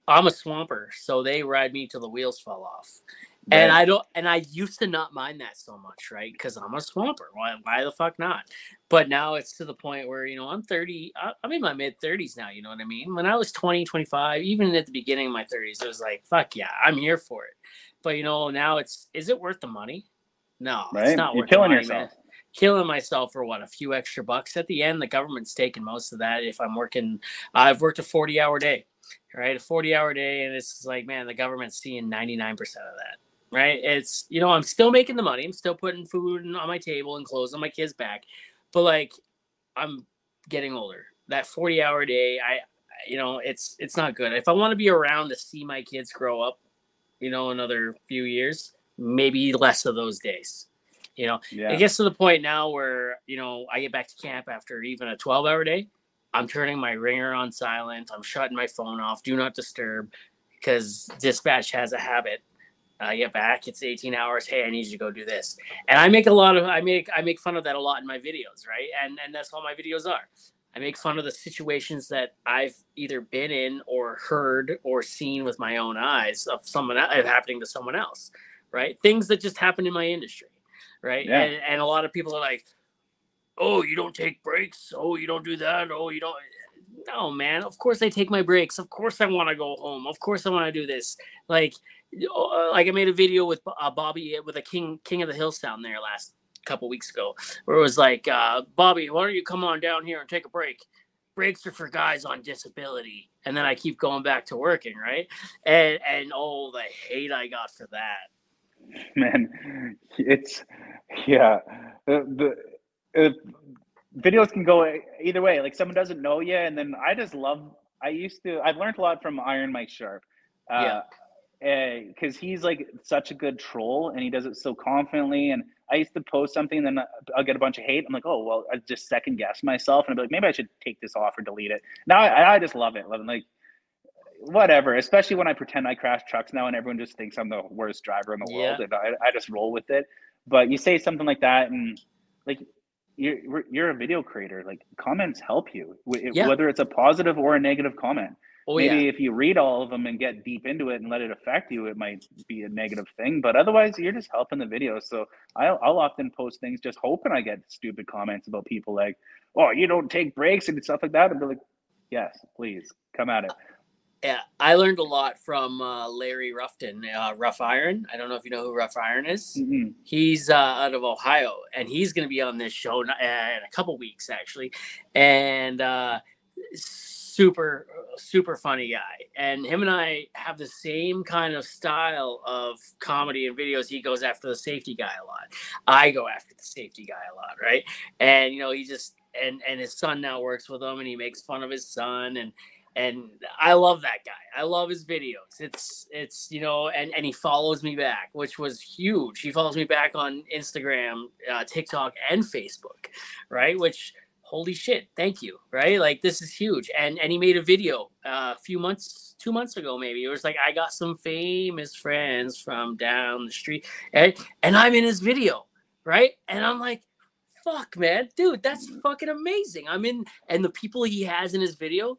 I'm a swamper, so they ride me till the wheels fall off. Yeah. And I don't, and I used to not mind that so much, right? Because I'm a swamper. Why, why the fuck not? But now it's to the point where, you know, I'm 30, I'm in my mid 30s now, you know what I mean? When I was 20, 25, even at the beginning of my 30s, it was like, fuck yeah, I'm here for it. But, you know, now it's, is it worth the money? No, right? it's not You're worth killing money, yourself. Man killing myself for what a few extra bucks at the end the government's taking most of that if i'm working i've worked a 40 hour day right? A 40 hour day. And it's like, man, the government's seeing 99% of that, right? It's, you know, I'm still making the money. I'm still putting food on my table and clothes on my kids' back. But like, I'm getting older. That 40 hour day, I, you know, it's, it's not good. If I want to be around to see my kids grow up, you know, another few years, maybe less of those days. You know, yeah. it gets to the point now where, you know, I get back to camp after even a 12 hour day I'm turning my ringer on silent. I'm shutting my phone off. Do not disturb because dispatch has a habit. I get back, it's 18 hours. Hey, I need you to go do this. And I make a lot of I make I make fun of that a lot in my videos, right? And and that's all my videos are. I make fun of the situations that I've either been in or heard or seen with my own eyes of someone of happening to someone else, right? Things that just happen in my industry, right? Yeah. And, and a lot of people are like, oh, you don't take breaks. Oh, you don't do that. Oh, you don't. No, man. Of course I take my breaks. Of course I want to go home. Of course I want to do this. Like, uh, like I made a video with uh, Bobby with a King King of the Hills down there last couple weeks ago, where it was like, uh, Bobby, why don't you come on down here and take a break? Breaks are for guys on disability. And then I keep going back to working, right? And and oh, the hate I got for that. Man, it's yeah. The, the videos can go either way. Like someone doesn't know you, and then I just love. I used to. I've learned a lot from Iron Mike Sharp. Uh, yeah because uh, he's like such a good troll and he does it so confidently. And I used to post something, and then I'll get a bunch of hate. I'm like, oh well, I just second guess myself, and I'd be like, maybe I should take this off or delete it. Now I, I just love it. I'm like, whatever. Especially when I pretend I crash trucks now, and everyone just thinks I'm the worst driver in the world, and I, I just roll with it. But you say something like that, and like you're you're a video creator. Like comments help you, yeah. whether it's a positive or a negative comment. Oh, Maybe yeah. if you read all of them and get deep into it and let it affect you, it might be a negative thing. But otherwise, you're just helping the video. So I'll, I'll often post things just hoping I get stupid comments about people like, "Oh, you don't take breaks and stuff like that." And be like, "Yes, please come at it." Yeah, I learned a lot from uh, Larry Ruffton, uh, Rough Iron. I don't know if you know who Rough Iron is. Mm-hmm. He's uh, out of Ohio, and he's going to be on this show in a couple weeks, actually. And uh, super super funny guy and him and i have the same kind of style of comedy and videos he goes after the safety guy a lot i go after the safety guy a lot right and you know he just and and his son now works with him and he makes fun of his son and and I love that guy. I love his videos. It's it's you know, and and he follows me back, which was huge. He follows me back on Instagram, uh, TikTok, and Facebook, right? Which holy shit thank you right like this is huge and and he made a video uh, a few months two months ago maybe it was like i got some famous friends from down the street and, and i'm in his video right and i'm like fuck man dude that's fucking amazing i'm in and the people he has in his video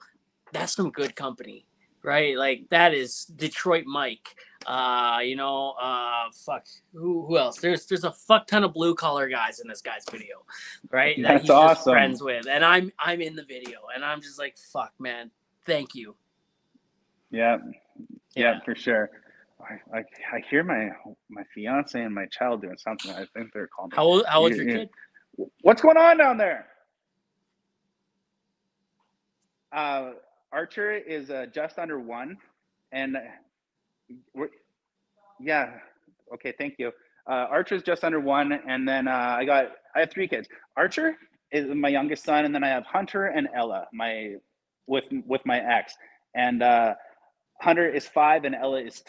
that's some good company right like that is detroit mike uh, you know, uh, fuck, who who else? There's there's a fuck ton of blue collar guys in this guy's video, right? That's that he's awesome. friends with, and I'm I'm in the video, and I'm just like, fuck, man, thank you. Yeah, yeah, yeah for sure. I, I, I hear my my fiance and my child doing something. I think they're calling. How old how old's your kid? What's going on down there? Uh, Archer is uh, just under one, and we're, yeah. Okay. Thank you. Uh, Archer's just under one, and then uh, I got I have three kids. Archer is my youngest son, and then I have Hunter and Ella, my with with my ex, and uh, Hunter is five, and Ella is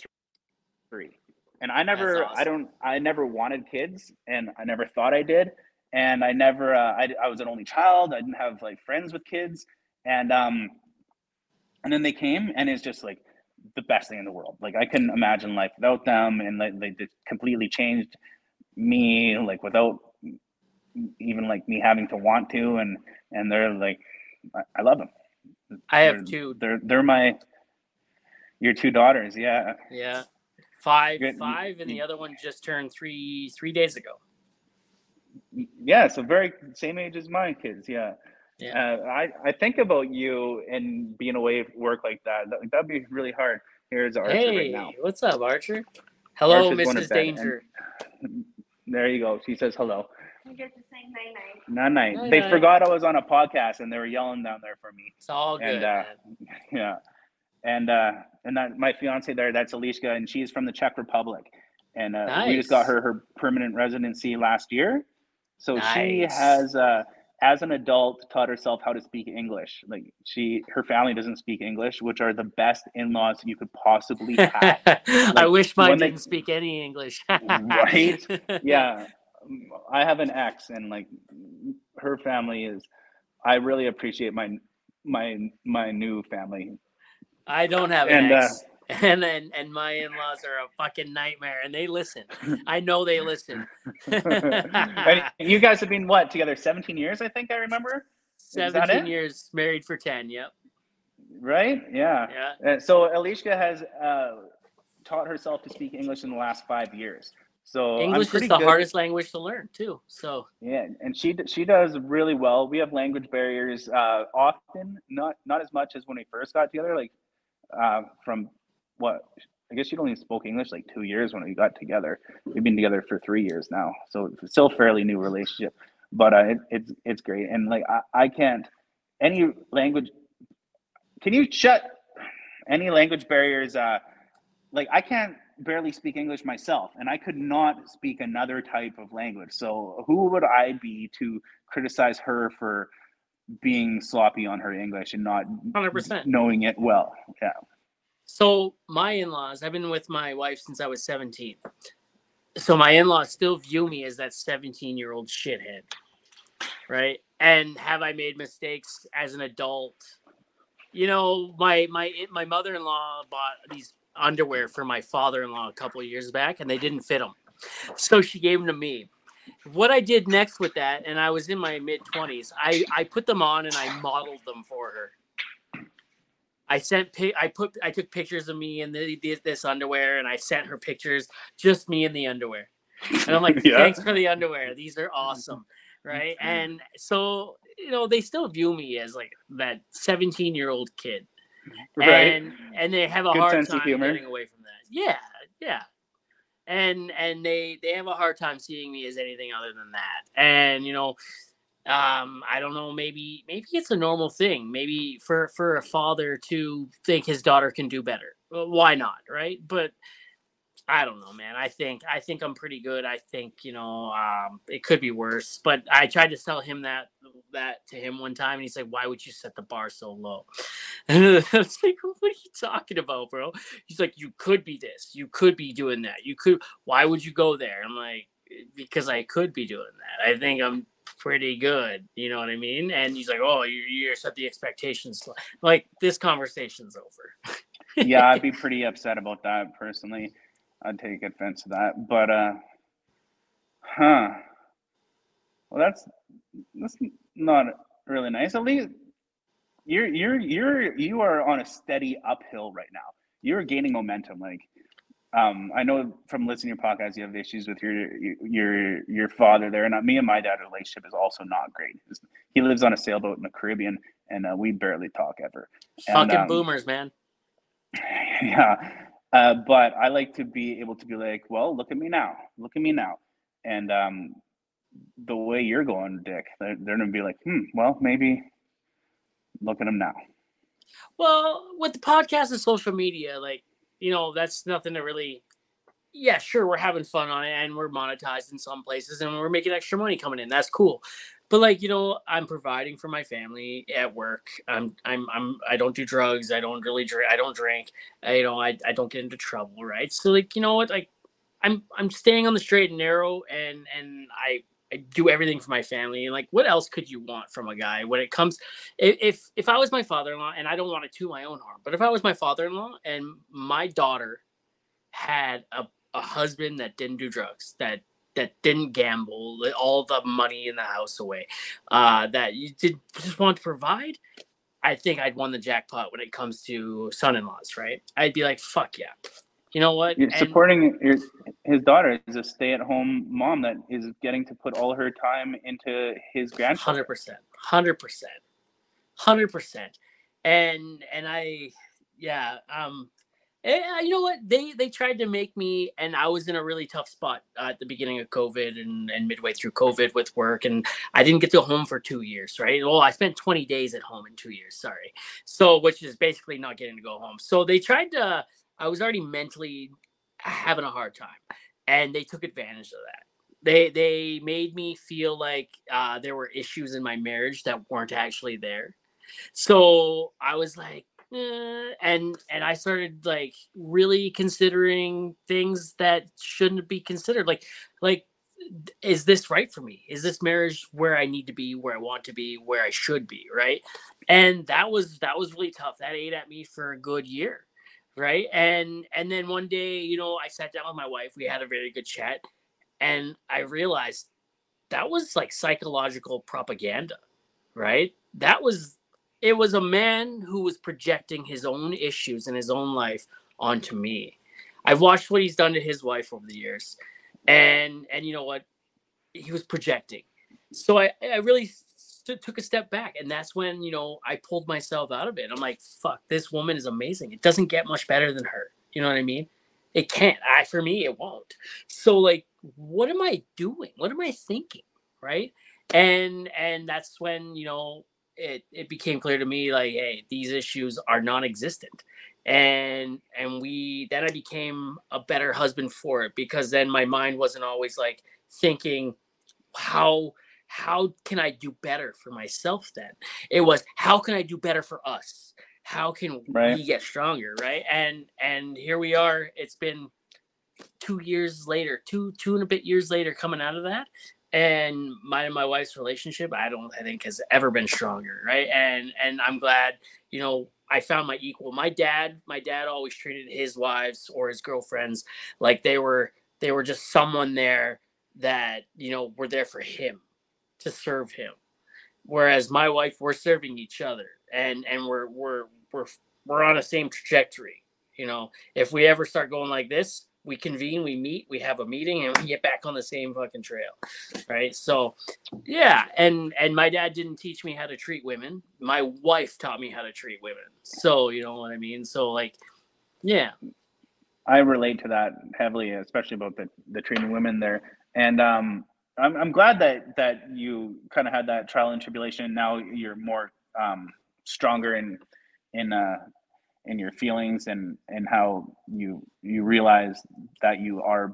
three. And I never, awesome. I don't, I never wanted kids, and I never thought I did, and I never, uh, I, I was an only child. I didn't have like friends with kids, and um, and then they came, and it's just like the best thing in the world. Like I couldn't imagine life without them, and like they completely changed me. Like without even like me having to want to, and and they're like, I, love them. I have they're, two. They're they're my your two daughters. Yeah. Yeah. Five, five, and the other one just turned three three days ago. Yeah, so very same age as my kids. Yeah. Yeah. Uh, I, I think about you and being away at work like that. that that'd be really hard. Here's Archer hey, right now. What's up, Archer? Hello, Archer's Mrs. Danger. there you go. She says hello. I get to say night night. Night night. They forgot I was on a podcast and they were yelling down there for me. It's all good. And, uh, yeah. And uh, and that my fiance there, that's Alicia, and she's from the Czech Republic. And uh, nice. we just got her her permanent residency last year. So nice. she has uh as an adult taught herself how to speak english. Like she her family doesn't speak english which are the best in-laws you could possibly have. Like, i wish mine didn't they, speak any english. Right? Yeah. I have an ex and like her family is i really appreciate my my my new family. I don't have an and, ex. uh, and and, and my in-laws are a fucking nightmare and they listen i know they listen you guys have been what together 17 years i think i remember 17 years married for 10 yep right yeah yeah uh, so alicia has uh, taught herself to speak english in the last five years So English is the good. hardest language to learn too. So yeah, and she she does really well. We have language barriers uh, often, not not as much as when we first got together. Like uh, from what I guess she'd only spoke English like two years when we got together. We've been together for three years now, so it's still fairly new relationship. But uh, it, it's it's great, and like I, I can't any language. Can you shut any language barriers? Uh, like I can't barely speak English myself, and I could not speak another type of language. So who would I be to criticize her for being sloppy on her English and not 100% knowing it well? Yeah. So my in-laws, I've been with my wife since I was 17. So my in-laws still view me as that 17-year-old shithead. Right? And have I made mistakes as an adult? You know, my my my mother-in-law bought these underwear for my father-in-law a couple years back and they didn't fit him. So she gave them to me. What I did next with that, and I was in my mid 20s, I, I put them on and I modeled them for her I sent I put I took pictures of me in the, this underwear and I sent her pictures just me in the underwear. And I'm like, yeah. thanks for the underwear. These are awesome. Right. And so, you know, they still view me as like that 17 year old kid. Right. And and they have a Good hard time getting away from that. Yeah, yeah. And and they they have a hard time seeing me as anything other than that. And you know, um i don't know maybe maybe it's a normal thing. Maybe for for a father to think his daughter can do better. Why not right? But i don't know man. I think i think i'm pretty good. I think you know um it could be worse. But i tried to tell him that that to him one time and he's like why would you set the bar so low? And i was like what are you talking about bro? He's like you could be this. You could be doing that. You could why would you go there? I'm like because i could be doing that. I think i'm pretty good. You know what I mean? And he's like, "Oh, you you set the expectations like this conversation's over." yeah, I'd be pretty upset about that personally. I'd take offense to that, but uh, huh? Well, that's that's not really nice. At least you're you're you're you are on a steady uphill right now. You're gaining momentum. Like um, I know from listening to your podcast, you have issues with your your your father there, and uh, me and my dad relationship is also not great. He lives on a sailboat in the Caribbean, and uh, we barely talk ever. Fucking um, boomers, man. Yeah, uh, but I like to be able to be like, well, look at me now, look at me now, and um, the way you're going, Dick, they're, they're gonna be like, hmm, well, maybe look at him now. Well, with the podcast and social media, like you know, that's nothing to really. Yeah, sure, we're having fun on it and we're monetized in some places and we're making extra money coming in. That's cool. But like, you know, I'm providing for my family at work. I'm I'm I'm I don't do drugs. I don't really drink. I don't drink. I, you know, I, I don't get into trouble, right? So like, you know what? Like I'm I'm staying on the straight and narrow and and I I do everything for my family. And like, what else could you want from a guy when it comes? If if I was my father-in-law, and I don't want to to my own harm, but if I was my father-in-law and my daughter had a, a husband that didn't do drugs, that that didn't gamble, all the money in the house away, uh, that you did just want to provide, I think I'd won the jackpot when it comes to son-in-laws, right? I'd be like, fuck yeah, you know what? You're supporting your, his daughter is a stay-at-home mom that is getting to put all her time into his grandchildren. Hundred percent, hundred percent, hundred percent, and and I, yeah, um, and, eh, you know what? They they tried to make me, and I was in a really tough spot uh, at the beginning of COVID and and midway through COVID with work, and I didn't get to go home for two years, right? Well, I spent 20 days at home in two years, sorry. So, which is basically not getting to go home. So they tried to I was already mentally having a hard time, and they took advantage of that. They they made me feel like uh, there were issues in my marriage that weren't actually there. So I was like, eh, and and I started like really considering things that shouldn't be considered. Like like is this right for me? Is this marriage where I need to be, where I want to be, where I should be, right? And that was that was really tough. That ate at me for a good year right? And and then one day you know i sat down with my wife we had a very good chat and i realized that was like psychological propaganda right? That was it was a man who was projecting his own issues in his own life onto me. I've watched what he's done to his wife over the years and and you know what? He was projecting. So i i really st- took a step back and that's when you know i pulled myself out of it. I'm like fuck this woman is amazing. It doesn't get much better than her. You know what i mean? It can't. I for me it won't. So like what am i doing? What am i thinking? Right? And and that's when you know it it became clear to me like hey these issues are non-existent. And and we then i became a better husband for it because then my mind wasn't always like thinking how how can i do better for myself then? It was how can i do better for us? How can right. we get stronger right? And and here we are it's been two years later two two and a bit years later coming out of that. And my and my wife's relationship i don't i think has ever been stronger right? And and i'm glad you know i found my equal. My dad my dad always treated his wives or his girlfriends like they were they were just someone there that you know were there for him to serve him whereas my wife we're serving each other and and we're we're we're we're on the same trajectory you know if we ever start going like this we convene, we meet, we have a meeting, and we get back on the same fucking trail, right? So, yeah, and and my dad didn't teach me how to treat women. My wife taught me how to treat women. So you know what I mean. So like, yeah, I relate to that heavily, especially about the the treating women there, and um, I'm I'm glad that that you kind of had that trial and tribulation. and Now you're more um stronger in in uh in your feelings and and how you you realize that you are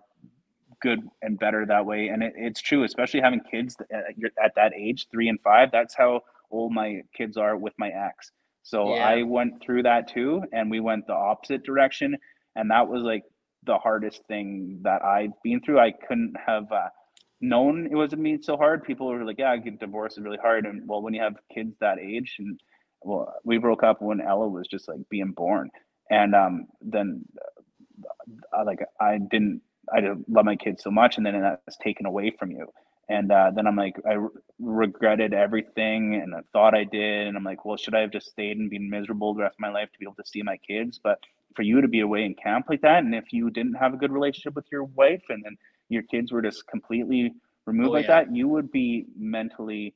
good and better that way and it, it's true especially having kids at, at that age three and five that's how old my kids are with my ex so yeah. i went through that too and we went the opposite direction and that was like the hardest thing that i've been through i couldn't have uh, known it wasn't me so hard people were like yeah get divorced is really hard and well when you have kids that age and well, we broke up when Ella was just like being born, and um, then uh, like I didn't I didn't love my kids so much, and then that's taken away from you. And uh, then I'm like, I re- regretted everything and I thought I did. And I'm like, well, should I have just stayed and been miserable the rest of my life to be able to see my kids? But for you to be away in camp like that, and if you didn't have a good relationship with your wife and then your kids were just completely removed oh, like yeah. that, you would be mentally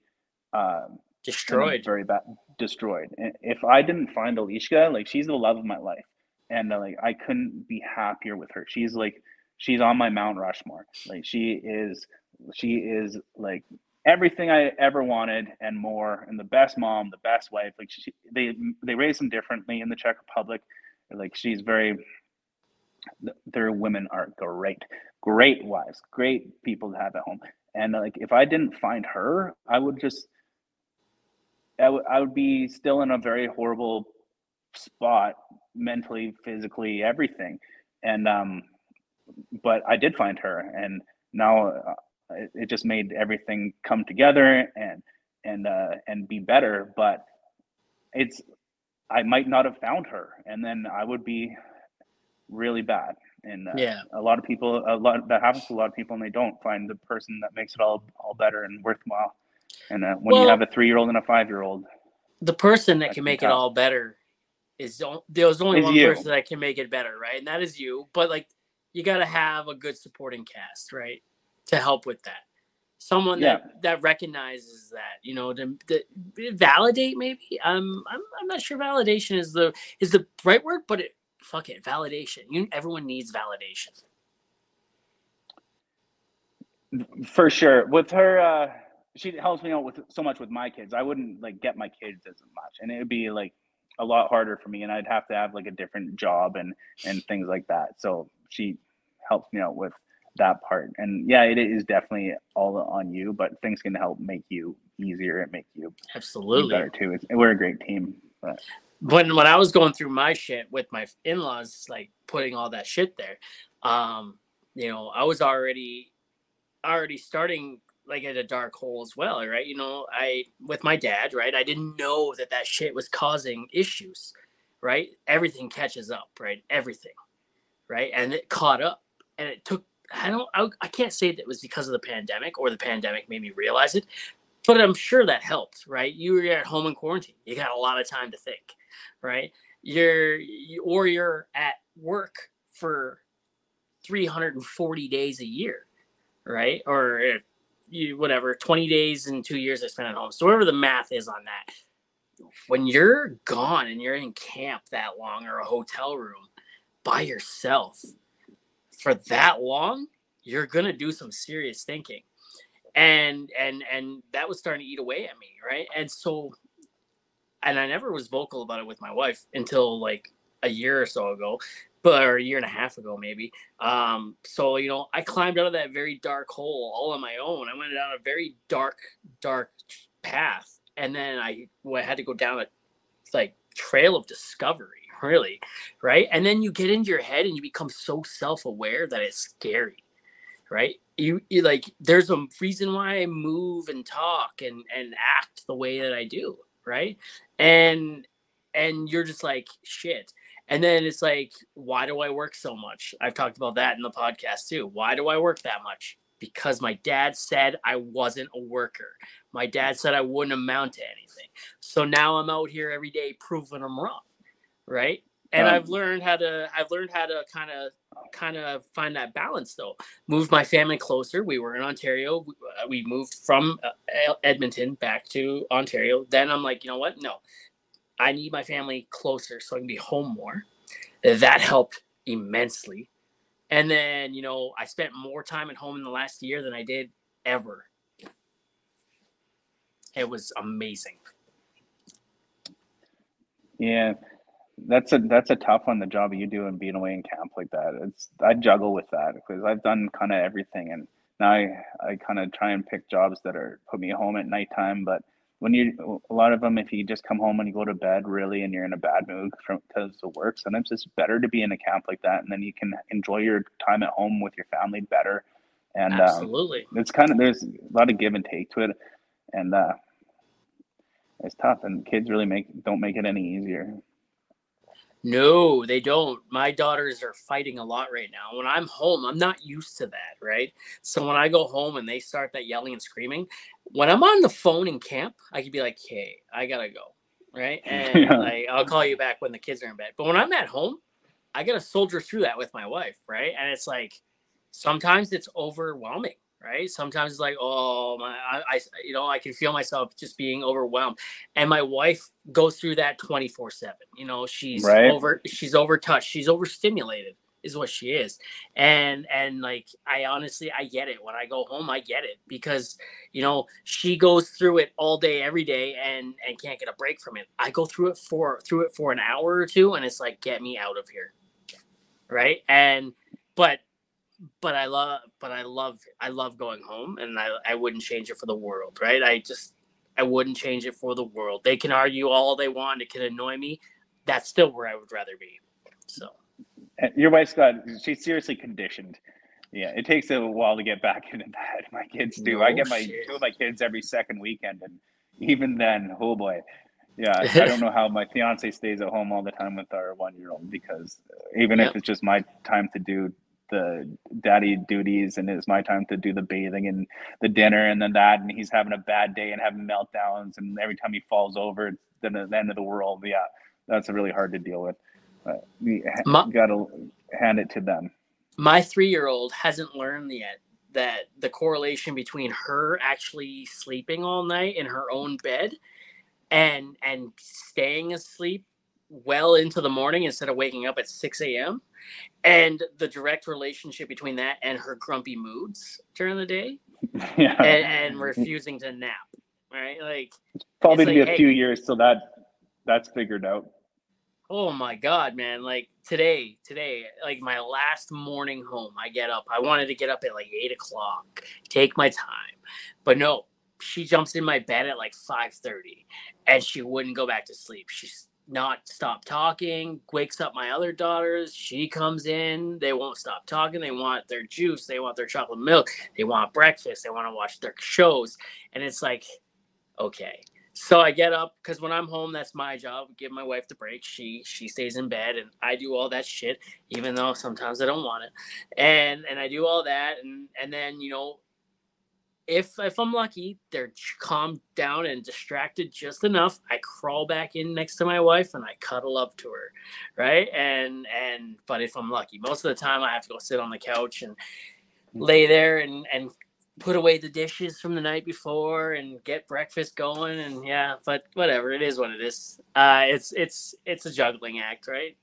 uh, destroyed. very bad destroyed. And if i didn't find alishka like she's the love of my life. And uh, like i couldn't be happier with her. She's like she's on my mount rushmore. Like she is she is like everything i ever wanted and more and the best mom the best wife. Like she, they they raise them differently in the czech republic. Like she's very their women are great great wives great people to have at home and like if i didn't find her i would just I, w- I would be still in a very horrible spot mentally, physically, everything. And um, but I did find her, and now uh, it, it, just made everything come together and and uh, and be better. But it's I might not have found her, and then I would be really bad. And uh, yeah, a lot of people, a lot that happens to a lot of people, and they don't find the person that makes it all all better and worthwhile. And uh, when well, you have a three year old and a five year old, the person that can make tough. it all better is there's only is one you. person that can make it better, right? And that is you. But like, you got to have a good supporting cast, right, to help with that. Someone yeah. that that recognizes that, you know, to, to validate maybe. Um, I'm I'm not sure validation is the is the right word, but it fuck it, validation. You everyone needs validation. For sure, with her. uh she helps me out with so much with my kids. I wouldn't like get my kids as much, and it would be like a lot harder for me, and I'd have to have like a different job and and things like that. So she helps me out with that part. And yeah, it is definitely all on you, but things can help make you easier and make you absolutely better too. It's, we're a great team. But. When when I was going through my shit with my in laws, like putting all that shit there, um, you know, I was already already starting like at a dark hole as well, right? You know, I with my dad, right? I didn't know that that shit was causing issues, right? Everything catches up, right? Everything, right? And it caught up, and it took. I don't. I, I can't say that it was because of the pandemic or the pandemic made me realize it, but I'm sure that helped, right? You were at home in quarantine. You got a lot of time to think, right? You're or you're at work for 340 days a year right? Or you whatever, 20 days and two years I spent at home. So whatever the math is on that. When you're gone and you're in camp that long or a hotel room by yourself for that long, you're gonna do some serious thinking. And and and that was starting to eat away at me, right? And so and I never was vocal about it with my wife until like a year or so ago but or a year and a half ago maybe. Um, so you know, I climbed out of that very dark hole all on my own. I went down a very dark, dark path, and then I, well, I had to go down a like trail of discovery, really, right? And then you get into your head and you become so self-aware that it's scary, right? You, you like there's a reason why I move and talk and and act the way that I do, right? And and you're just like shit and then it's like, why do I work so much? I've talked about that in the podcast too. Why do I work that much? Because my dad said I wasn't a worker. My dad said I wouldn't amount to anything. So now I'm out here every day proving I'm wrong. Right. And um, I've learned how to I've learned how to kind of kind of find that balance though. Moved my family closer. We were in Ontario. We moved from uh, Edmonton back to Ontario. Then I'm like, you know what? No, I need my family closer so I can be home more. That helped immensely. And then, you know, I spent more time at home in the last year than I did ever. It was amazing. Yeah, that's a that's a tough one. The job you do and being away in camp like that. It's I juggle with that because I've done kind of everything, and now I I kind of try and pick jobs that are put me home at nighttime, but when you a lot of them if you just come home and you go to bed really and you're in a bad mood from because of work sometimes it's better to be in a camp like that and then you can enjoy your time at home with your family better and um, absolutely um, it's kind of there's a lot of give and take to it and uh it's tough and kids really make don't make it any easier no, they don't. My daughters are fighting a lot right now. When I'm home, I'm not used to that, right? So when I go home and they start that yelling and screaming, when I'm on the phone in camp, I could be like, "Hey, I gotta go," right? And yeah. like, I'll call you back when the kids are in bed. But when I'm at home, I gotta soldier through that with my wife, right? And it's like sometimes it's overwhelming, right? Sometimes it's like, oh my, I, I, you know, I can feel myself just being overwhelmed, and my wife goes through that twenty four seven. You know, she's right. over, she's overtouched, she's overstimulated, is what she is, and and like I honestly, I get it. When I go home, I get it because you know she goes through it all day, every day, and and can't get a break from it. I go through it for through it for an hour or two, and it's like, get me out of here, right? And but but I love, but I love, I love going home, and I, I wouldn't change it for the world, right? I just, I wouldn't change it for the world. They can argue all they want; it can annoy me. That's still where I would rather be. So, uh, your wife's got, she's seriously conditioned. Yeah, it takes a while to get back into that. My kids do. No I get my shit. two of my kids every second weekend, and even then, oh boy, yeah, I don't know how my fiance stays at home all the time with our one year old because uh, even yep. if it's just my time to do the daddy duties and it's my time to do the bathing and the dinner and then that and he's having a bad day and having meltdowns and every time he falls over it's the, the end of the world yeah that's really hard to deal with uh, we my, gotta hand it to them my three-year-old hasn't learned yet that the correlation between her actually sleeping all night in her own bed and and staying asleep well into the morning instead of waking up at 6 a.m. And the direct relationship between that and her grumpy moods during the day yeah. and, and refusing to nap. Right. Like it's probably it's like, be a hey, few years till that that's figured out. Oh my god, man. Like today, today, like my last morning home, I get up. I wanted to get up at like eight o'clock, take my time. But no, she jumps in my bed at like 5:30 and she wouldn't go back to sleep. She's not stop talking, wakes up my other daughters. She comes in. They won't stop talking. They want their juice. They want their chocolate milk. They want breakfast. They want to watch their shows. And it's like, okay. So I get up because when I'm home, that's my job. Give my wife the break. She she stays in bed, and I do all that shit, even though sometimes I don't want it. And and I do all that, and and then you know if if I'm lucky, they're calmed down and distracted just enough. I crawl back in next to my wife and I cuddle up to her, right? And and but if I'm lucky, most of the time I have to go sit on the couch and lay there and and put away the dishes from the night before and get breakfast going and yeah but whatever it is what it is uh it's it's it's a juggling act right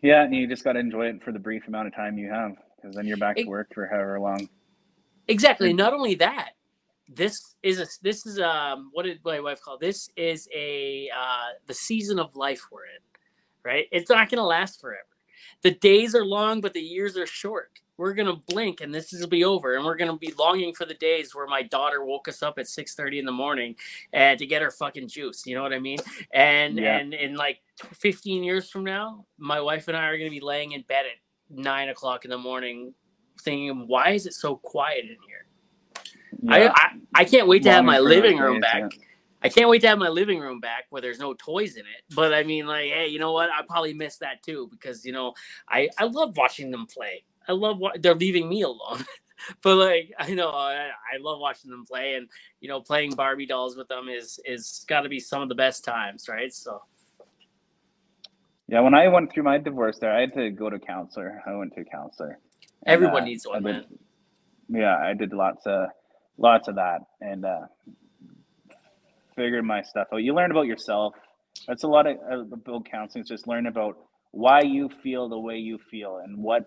yeah and you just got to enjoy it for the brief amount of time you have because then you're back to work for however long exactly not only that this is a this is um what did my wife call this is a uh the season of life we're in right? It's not going to last forever. The days are long but the years are short. We're gonna blink and this will be over and we're gonna be longing for the days where my daughter woke us up at 6 30 in the morning and to get her fucking juice you know what i mean? And yeah. and in like 15 years from now my wife and i are gonna be laying in bed at 9 o'clock in the morning thinking why is it so quiet in here yeah. I, I, I can't wait to have my living room back. I can't wait to have my living room back where there's no toys in it. But I mean, like, hey, you know what? I probably miss that too because you know I I love watching them play. I love what they're leaving me alone. but like I know I, I, love watching them play, and you know playing Barbie dolls with them is is got to be some of the best times, right? So. Yeah, when I went through my divorce, there I had to go to counselor. I went to a counselor. Everyone uh, needs one, did, man. Yeah, I did lots of lots of that, and uh, figured my stuff out. You learn about yourself. That's a lot of uh, about counseling. It's just learn about why you feel the way you feel and what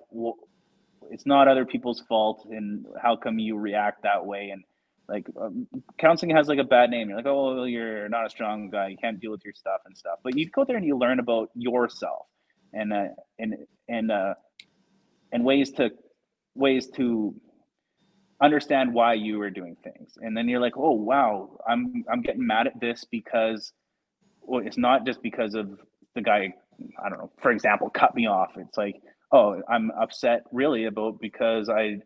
it's not other people's fault and how come you react that way and like um, counseling has like a bad name you're like oh well, you're not a strong guy you can't deal with your stuff and stuff but you go there and you learn about yourself and uh, and and uh and ways to ways to understand why you were doing things and then you're like oh wow i'm i'm getting mad at this because well it's not just because of the guy i don't know for example cut me off it's like oh, I'm upset really about because I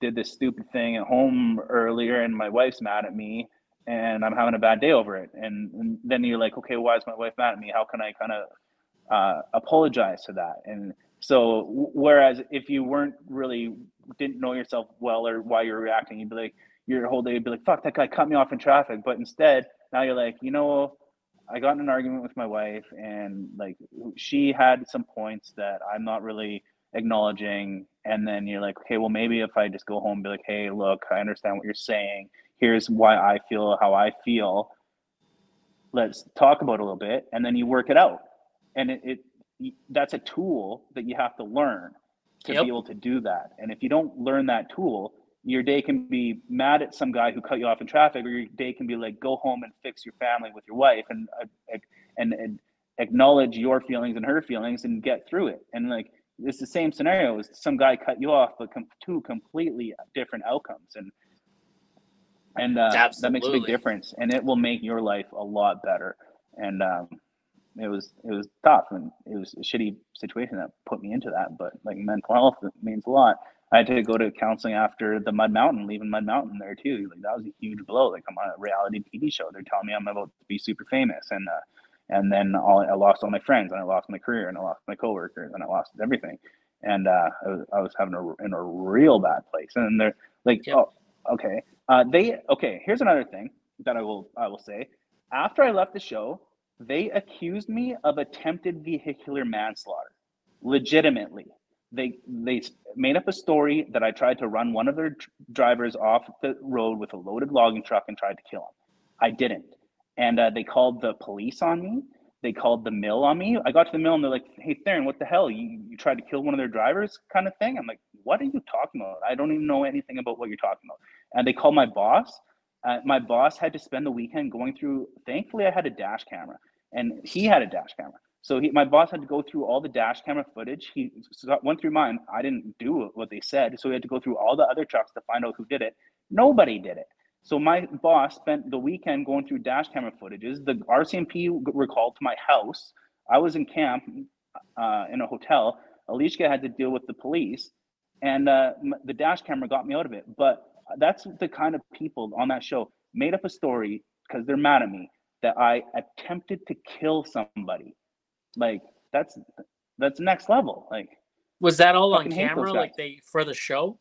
did this stupid thing at home earlier and my wife's mad at me and I'm having a bad day over it. And, and then you're like, okay, why is my wife mad at me? How can I kind of uh, apologize to that? And so, whereas if you weren't really didn't know yourself well or why you're reacting, you'd be like, your whole day would be like, fuck, that guy cut me off in traffic. But instead, now you're like, you know, I got in an argument with my wife and like she had some points that I'm not really acknowledging. And then you're like okay well maybe if i just go home be like hey look i understand what you're saying. Here's why i feel how i feel. Let's talk about it a little bit and then you work it out. And it, it that's a tool that you have to learn to yep. be able to do that and if you don't learn that tool your day can be mad at some guy who cut you off in traffic or your day can be like go home and fix your family with your wife and uh, and, and acknowledge your feelings and her feelings and get through it and like it's the same scenario as some guy cut you off, but com- two completely different outcomes, and and uh, that makes a big difference, and it will make your life a lot better. And um, it was it was tough, and it was a shitty situation that put me into that. But like mental health means a lot. I had to go to counseling after the Mud Mountain, leaving Mud Mountain there too. Like that was a huge blow. Like I'm on a reality TV show. They're telling me I'm about to be super famous, and uh, and then all, I lost all my friends, and I lost my career, and I lost my coworkers, and I lost everything, and uh, I, was, I was having a in a real bad place. And they're like, yep. oh, okay, uh, they okay. Here's another thing that I will I will say. After I left the show, they accused me of attempted vehicular manslaughter, legitimately. They they made up a story that I tried to run one of their drivers off the road with a loaded logging truck and tried to kill him. I didn't and uh, they called the police on me. They called the mill on me. I got to the mill and they're like, "Hey, Theron, what the hell? You you tried to kill one of their drivers?" Kind of thing. I'm like, "What are you talking about? I don't even know anything about what you're talking about." And they called my boss. Uh, my boss had to spend the weekend going through. Thankfully, I had a dash camera, and he had a dash camera. So he, my boss had to go through all the dash camera footage. He went through mine. I didn't do what they said, so he had to go through all the other trucks to find out who did it. Nobody did it. So my boss spent the weekend going through dash camera footages. The RCMP were called to my house. I was in camp uh, in a hotel. Alishka had to deal with the police, and uh, the dash camera got me out of it. But that's the kind of people on that show made up a story because they're mad at me that I attempted to kill somebody. Like that's that's next level. Like was that all on camera? Like they for the show?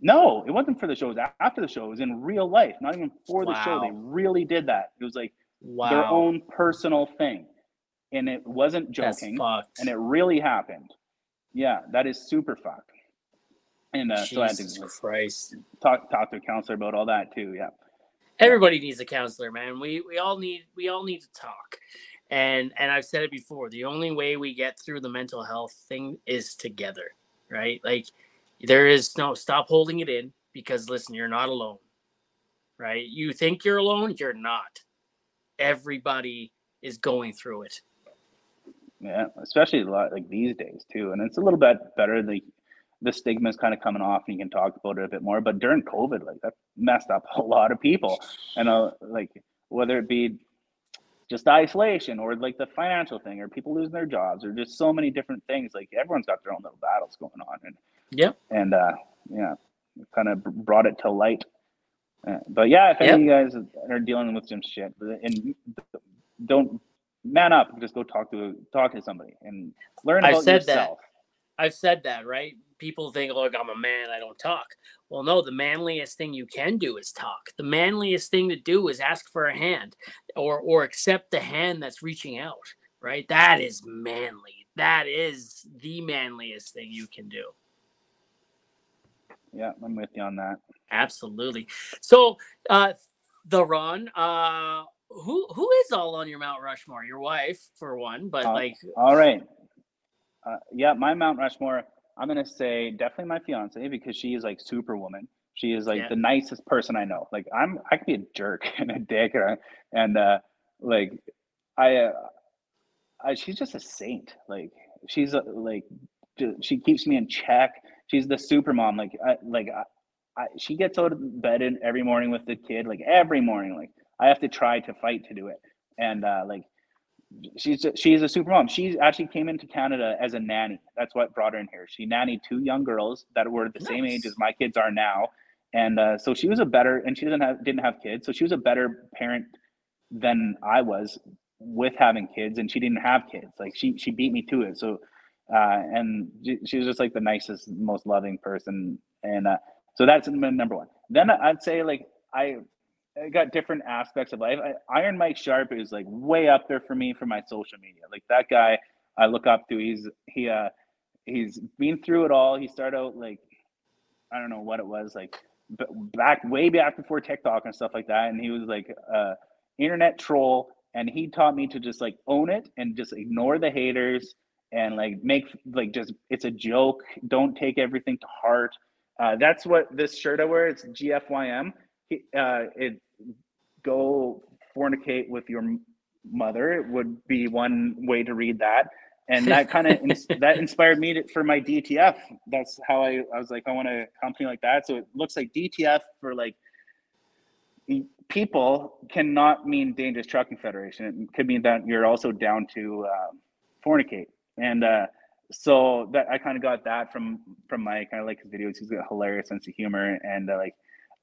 No, it wasn't for the show. It was after the show. It was in real life, not even for the show. They really did that. It was like wow. their own personal thing. And it wasn't joking. And it really happened. Yeah, that is super fucked. And uh, so I had to like, Christ. talk talk to a counselor about all that too. Yeah. Everybody needs a counselor, man. We we all need we all need to talk. And and I've said it before, the only way we get through the mental health thing is together, right? Like there is no stop holding it in because listen, you're not alone. Right? You think you're alone, you're not. Everybody is going through it. Yeah, especially a lot like these days too, and it's a little bit better. The the stigma is kind of coming off, and you can talk about it a bit more. But during COVID, like that messed up a lot of people, and uh, like whether it be just isolation or like the financial thing, or people losing their jobs, or just so many different things. Like everyone's got their own little battles going on, and yeah. and uh, yeah, kind of brought it to light. Uh, but yeah, if any of you guys are dealing with some shit, and don't man up, just go talk to talk to somebody and learn I've about said that. I've said that, right? People think, look, I'm a man, I don't talk. Well, no, the manliest thing you can do is talk. The manliest thing to do is ask for a hand or or accept the hand that's reaching out, right? That is manly. That is the manliest thing you can do. Yeah, I'm with you on that. Absolutely. So, uh Theron, uh who who is all on your Mount Rushmore? Your wife, for one, but Uh, like All right. Uh, yeah, my Mount Rushmore. I'm gonna say definitely my fiance because she is like superwoman. She is like Yeah. the nicest person I know. Like I'm, I could be a jerk and a dick, and, and uh, like I, uh, I, she's just a saint. Like she's a, like she keeps me in check. She's the super mom. Like I, like I, I, she gets out of bed in every morning with the kid. Like every morning. Like I have to try to fight to do it. And uh, like she's a, she's a super mom. She actually came into Canada as a nanny. That's what brought her in here. She nannied two young girls that were the same age as my kids are now, and uh, so she was a better. And she didn't have didn't have kids, so she was a better parent than I was with having kids, and she didn't have kids. Like she she beat me to it. So, uh, and she, was just like the nicest, most loving person, and uh, so that's number one. Then I'd say like I got different aspects of life. I, Iron Mike Sharp is like way up there for me for my social media. Like that guy, I look up to. He's he uh he's been through it all. He started out like I don't know what it was like back way back before TikTok and stuff like that. And he was like uh internet troll, and he taught me to just like own it and just ignore the haters and like make like just it's a joke. Don't take everything to heart. Uh, that's what this shirt I wear. It's GFYM. Uh, it go fornicate with your mother would be one way to read that and that kind of that inspired me to, for my DTF. That's how I, I was like, I want a company like that. So it looks like DTF for like people cannot mean Dangerous Trucking Federation. It could mean that you're also down to um, fornicate. And uh, so that I kind of got that from from Mike. I like his videos. He's got a hilarious sense of humor and uh, like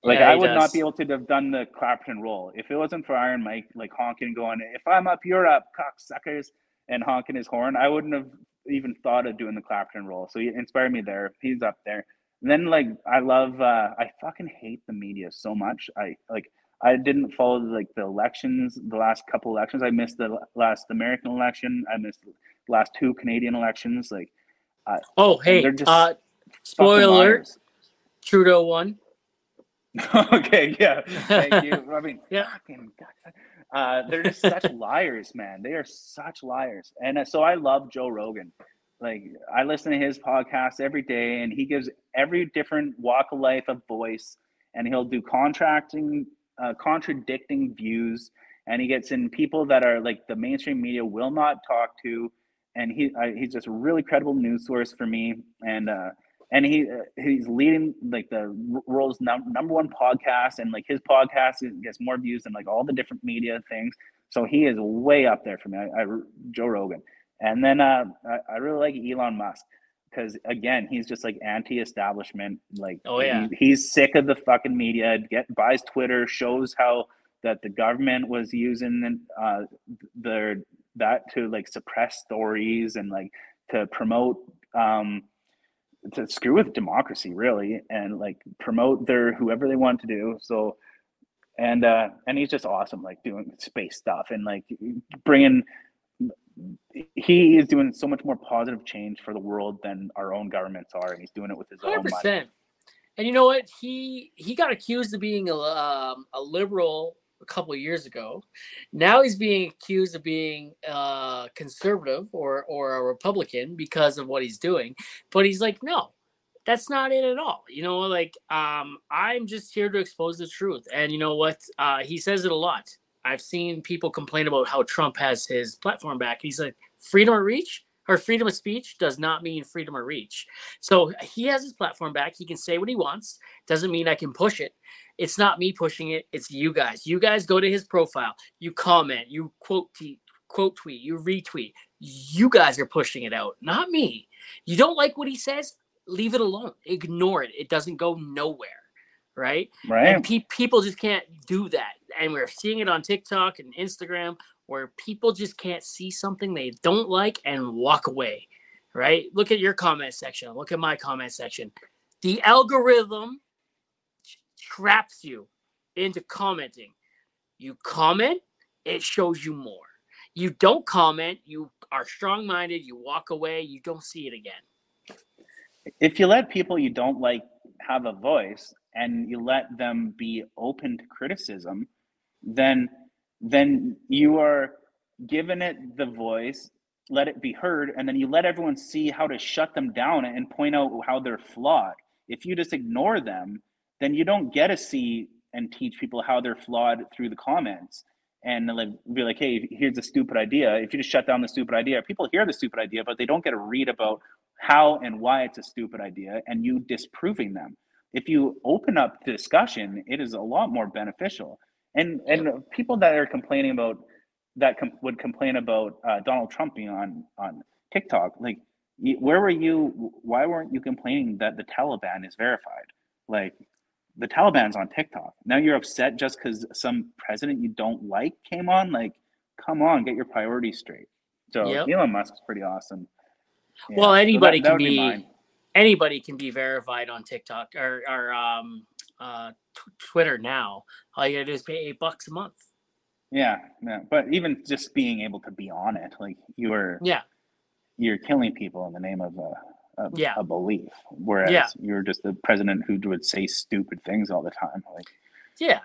like Yeah, I would does. not be able to have done the Clapperton roll if it wasn't for Iron Mike like honking, going, "If I'm up, you're up, cocksuckers," and honking his horn. I wouldn't have even thought of doing the Clapperton roll. So he inspired me there. He's up there. And then like I love, uh, I fucking hate the media so much. I like I didn't follow like the elections, the last couple elections. I missed the last American election. I missed the last two Canadian elections. Like oh hey, they're just uh spoiler alert. Trudeau won. okay, yeah. Thank you. I mean, Yeah. fucking God. Uh, they're just such liars, man. They are such liars. And uh, so I love Joe Rogan. Like I listen to his podcast every day, and he gives every different walk of life a voice, and he'll do contracting, uh, contradicting views, and he gets in people that are like the mainstream media will not talk to, and he uh, he's just a really credible news source for me, and uh, and he uh, he's leading like the world's num- number one podcast and like his podcast gets more views than like all the different media things. So he is way up there for me. I, I joe rogan. And then uh i, I really like elon musk because again he's just like anti-establishment like Oh, yeah. he- he's sick of the fucking media get buys twitter shows how that the government was using uh their that to like suppress stories and like to promote um to screw with democracy really and like promote their whoever they want to do so and uh and he's just awesome like doing space stuff and like bringing he is doing so much more positive change for the world than our own governments are and he's doing it with his own Hundred money. And you know what? He he got accused of being a um, a liberal a couple of years ago. Now he's being accused of being uh, conservative or or a Republican because of what he's doing. But he's like, no, that's not it at all. You know, like um, I'm just here to expose the truth. And you know what? Uh, he says it a lot. I've seen people complain about how Trump has his platform back. He's like, freedom of reach or freedom of speech does not mean freedom of reach. So he has his platform back. He can say what he wants. Doesn't mean I can push it. It's not me pushing it. It's you guys. You guys go to his profile. You comment. You quote tweet. Quote tweet. You retweet. You guys are pushing it out, not me. You don't like what he says? Leave it alone. Ignore it. It doesn't go nowhere right? Right. And pe- people just can't do that. And we're seeing it on TikTok and Instagram where people just can't see something they don't like and walk away, right? Look at your comment section. Look at my comment section. The algorithm traps you into commenting. You comment, it shows you more. You don't comment, you are strong minded, you walk away, you don't see it again. If you let people you don't like have a voice and you let them be open to criticism, then then you are given it the voice, let it be heard, and then you let everyone see how to shut them down and point out how they're flawed. If you just ignore them, then you don't get to see and teach people how they're flawed through the comments and like be like, hey, here's a stupid idea. If you just shut down the stupid idea, people hear the stupid idea, but they don't get to read about how and why it's a stupid idea and you disproving them. If you open up the discussion, it is a lot more beneficial. And and people that are complaining about that com- would complain about uh, Donald Trump being on on TikTok, like where were you? Why weren't you complaining that the Taliban is verified? Like the Taliban's on TikTok. Now you're upset just because some president you don't like came on. Like, come on, get your priorities straight. So yep. Elon Musk's pretty awesome. Yeah. Well, anybody so that, that can be, be anybody can be verified on TikTok or or um, uh, t- Twitter now. All you gotta do is pay eight bucks a month. Yeah, yeah, but even just being able to be on it, like you are, yeah, you're killing people in the name of a, a yeah. a belief, whereas yeah. you're just the president who would say stupid things all the time. Like, yeah,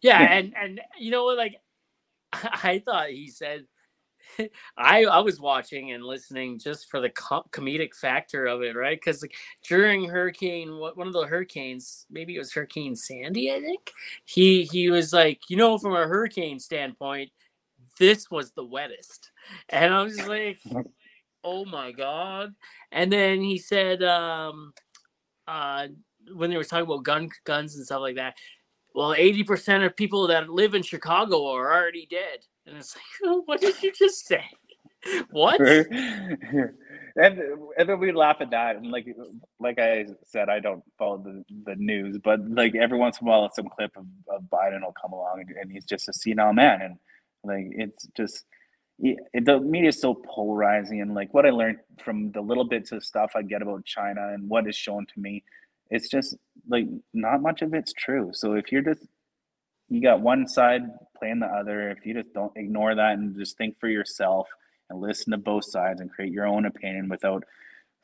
yeah, yeah. and and you know what, like, I thought he said I I was watching and listening just for the com- comedic factor of it, right? Because like, during Hurricane, what one of the hurricanes, maybe it was Hurricane Sandy, I think. He he was like, you know, from a hurricane standpoint, this was the wettest, and I was like, oh my god. And then he said, um, uh, when they were talking about gun guns and stuff like that, well, eighty percent of people that live in Chicago are already dead. And it's like, what did you just say? What? and and then we laugh at that, and like like I said, I don't follow the, the news, but like every once in a while, some clip of, of Biden will come along, and, and he's just a senile man, and like it's just it, the media is so polarizing, and like what I learned from the little bits of stuff I get about China and what is shown to me, it's just like not much of it's true. So if you're just you got one side playing the other. If you just don't ignore that and just think for yourself and listen to both sides and create your own opinion without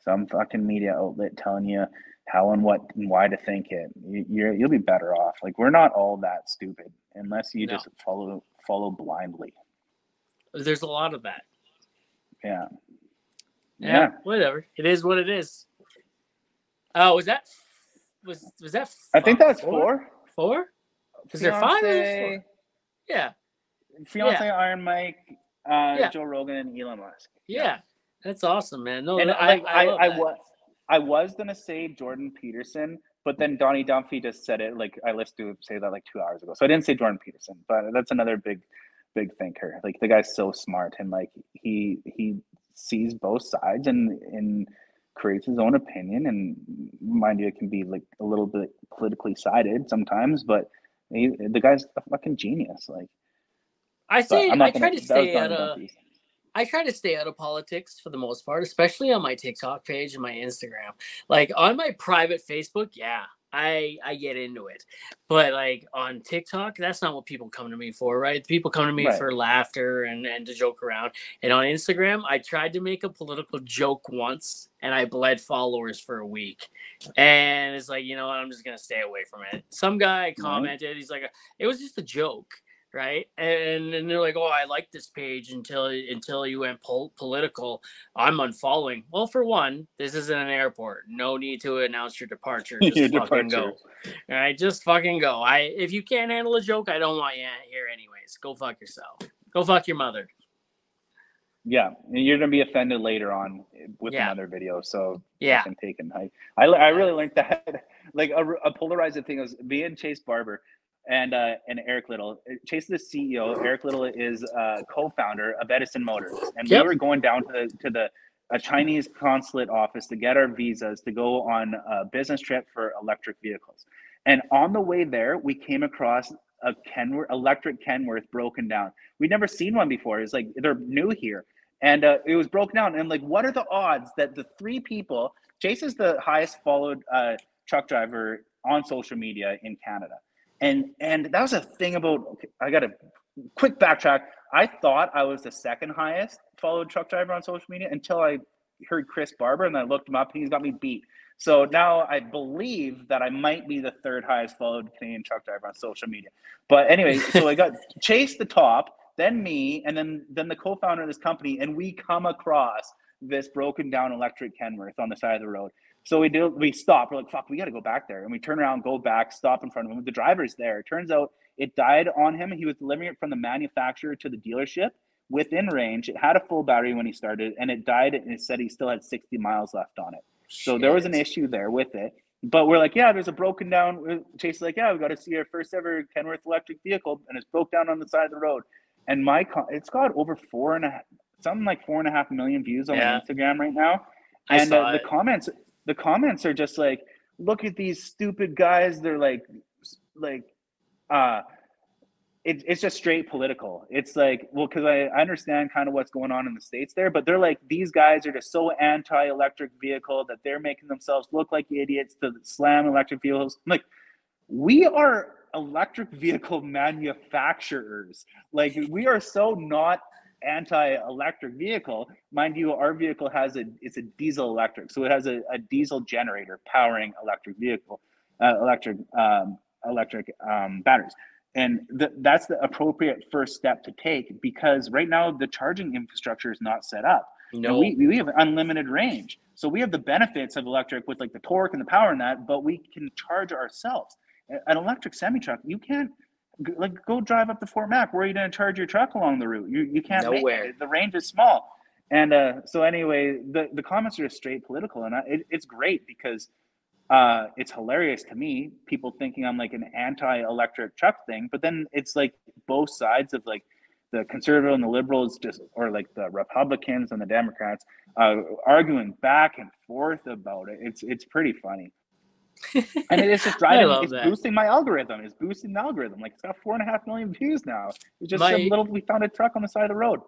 some fucking media outlet telling you how and what and why to think it, you're you'll be better off. Like we're not all that stupid unless you no. just follow follow blindly. There's a lot of that. Yeah. Yeah. yeah. Whatever. It is what it is. Oh, was that was was that? I think that's four. Four. Is there five? Yeah. Fiance yeah. Iron Mike, uh, yeah. Joe Rogan, and Elon Musk. Yeah, yeah. that's awesome, man. No, and I, I, I, I was, I was gonna say Jordan Peterson, but then Donnie Dumphy just said it. Like I listened to say that like two hours ago, so I didn't say Jordan Peterson, but that's another big, big thinker. Like the guy's so smart, and like he he sees both sides and and creates his own opinion. And mind you, it can be like a little bit politically sided sometimes, but he, the guy's a fucking genius. Like I say, I try gonna, to stay out of. I try to stay out of politics for the most part, especially on my TikTok page and my Instagram. Like on my private Facebook, yeah, I I get into it. But like on TikTok, that's not what people come to me for, right? People come to me right. for laughter and and to joke around. And on Instagram, I tried to make a political joke once and I bled followers for a week. And it's like, you know what, I'm just gonna stay away from it. Some guy mm-hmm. commented, he's like, it was just a joke right? And and they're like, "Oh, I like this page until until you went pol- political. I'm unfollowing." Well, for one, this isn't an airport. No need to announce your departure. Just your fucking departure. go. All right, just fucking go. I if you can't handle a joke, I don't want you here anyways. Go fuck yourself. Go fuck your mother. Yeah, and you're gonna be offended later on with yeah. another video. So yeah, taken. I I, I really learned that. like a, a polarizing thing was me and Chace Barber and uh, and Eric Little. Chace is the CEO. Eric Little is uh, co-founder of Edison Motors, and yep. we were going down to the to the a Chinese consulate office to get our visas to go on a business trip for electric vehicles. And on the way there, we came across a Kenworth electric Kenworth broken down. We'd never seen one before. It's like they're new here, and uh, it was broken down. And like, what are the odds that the three people? Chace is the highest followed uh, truck driver on social media in Canada and and that was a thing about i got a quick backtrack. I thought i was the second highest followed truck driver on social media until i heard chris barber and i looked him up. And he's got me beat. So now i believe that i might be the third highest followed canadian truck driver on social media. But anyway so i got chace the top then me and then then the co-founder of this company and we come across this broken down electric kenworth on the side of the road so we do we stop. We're like, fuck, we gotta go back there. And we turn around, go back, stop in front of him. The driver's there. It turns out it died on him. He was delivering it from the manufacturer to the dealership within range. It had a full battery when he started, and it died and it said he still had 60 miles left on it. So there was an issue there with it. But we're like, yeah, there's a broken down. Chace is like, yeah, we got to see our first ever Kenworth electric vehicle, and it's broke down on the side of the road. And my, it's got over four and a half, something like four and a half million views on yeah. Instagram right now. And uh, the comments, the comments are just like, look at these stupid guys. They're like, like, uh, it, it's just straight political. It's like, well, because I, I understand kind of what's going on in the states there, but they're like, these guys are just so anti-electric vehicle that they're making themselves look like idiots to slam electric vehicles. like, we are electric vehicle manufacturers. Like, we are so not anti-electric vehicle mind you our vehicle has a it's a diesel electric so it has a, a diesel generator powering electric vehicle uh, electric um, electric um, batteries. And th- that's the appropriate first step to take because right now the charging infrastructure is not set up. No. we, we have unlimited range. So we have the benefits of electric with like the torque and the power and that but we can charge ourselves. An electric semi truck you can't like go drive up to Fort Mac. Where are you going to charge your truck along the route? You you can't Nowhere. The range is small. And uh, so anyway, the the comments are straight political, and I, it, it's great because uh, it's hilarious to me. People thinking I'm like an anti-electric truck thing, but then it's like both sides of like the conservative and the liberals, just or like the Republicans and the Democrats, uh, arguing back and forth about it. It's it's pretty funny and it is just driving. it's that. boosting my algorithm. It's boosting the algorithm. Like it's got four and a half million views now. It's just my, a little. We found a truck on the side of the road.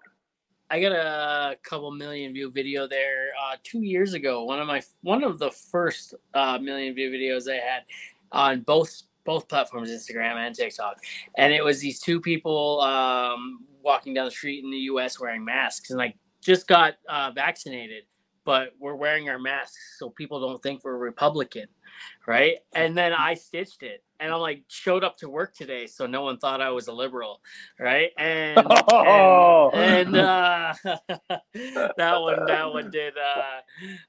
I got a couple million view video there uh, two years ago. One of my one of the first uh, million view videos I had on both both platforms, Instagram and TikTok, and it was these two people um, walking down the street in the U.S. wearing masks, and like just got uh, vaccinated, but we're wearing our masks so people don't think we're Republican right? And then I stitched it, and I'm like showed up to work today, so no one thought I was a liberal, right? And oh. and, and uh, that one that one did. Uh,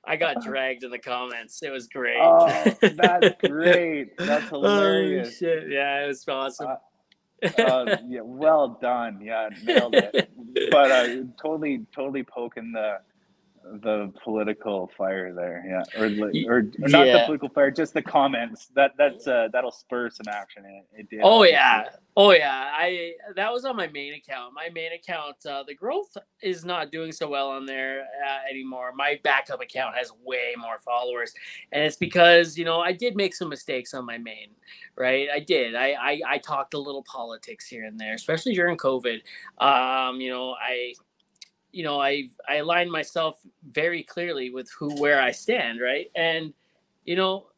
I got dragged in the comments. It was great. Oh, that's great. That's oh, hilarious. Oh, shit. Yeah, it was awesome. Uh, uh, yeah, well done. Yeah, nailed it. But uh, totally, totally poking the the political fire there, yeah, or or, or not yeah. the political fire, just the comments. That that's uh, that'll spur some action. It, it did. Oh yeah, oh yeah. I that was on my main account. My main account, uh, the growth is not doing so well on there uh, anymore. My backup account has way more followers, and it's because you know I did make some mistakes on my main, right? I did. I I, I talked a little politics here and there, especially during COVID. Um, you know, I you know, I I align myself very clearly with who where I stand, right? And you know,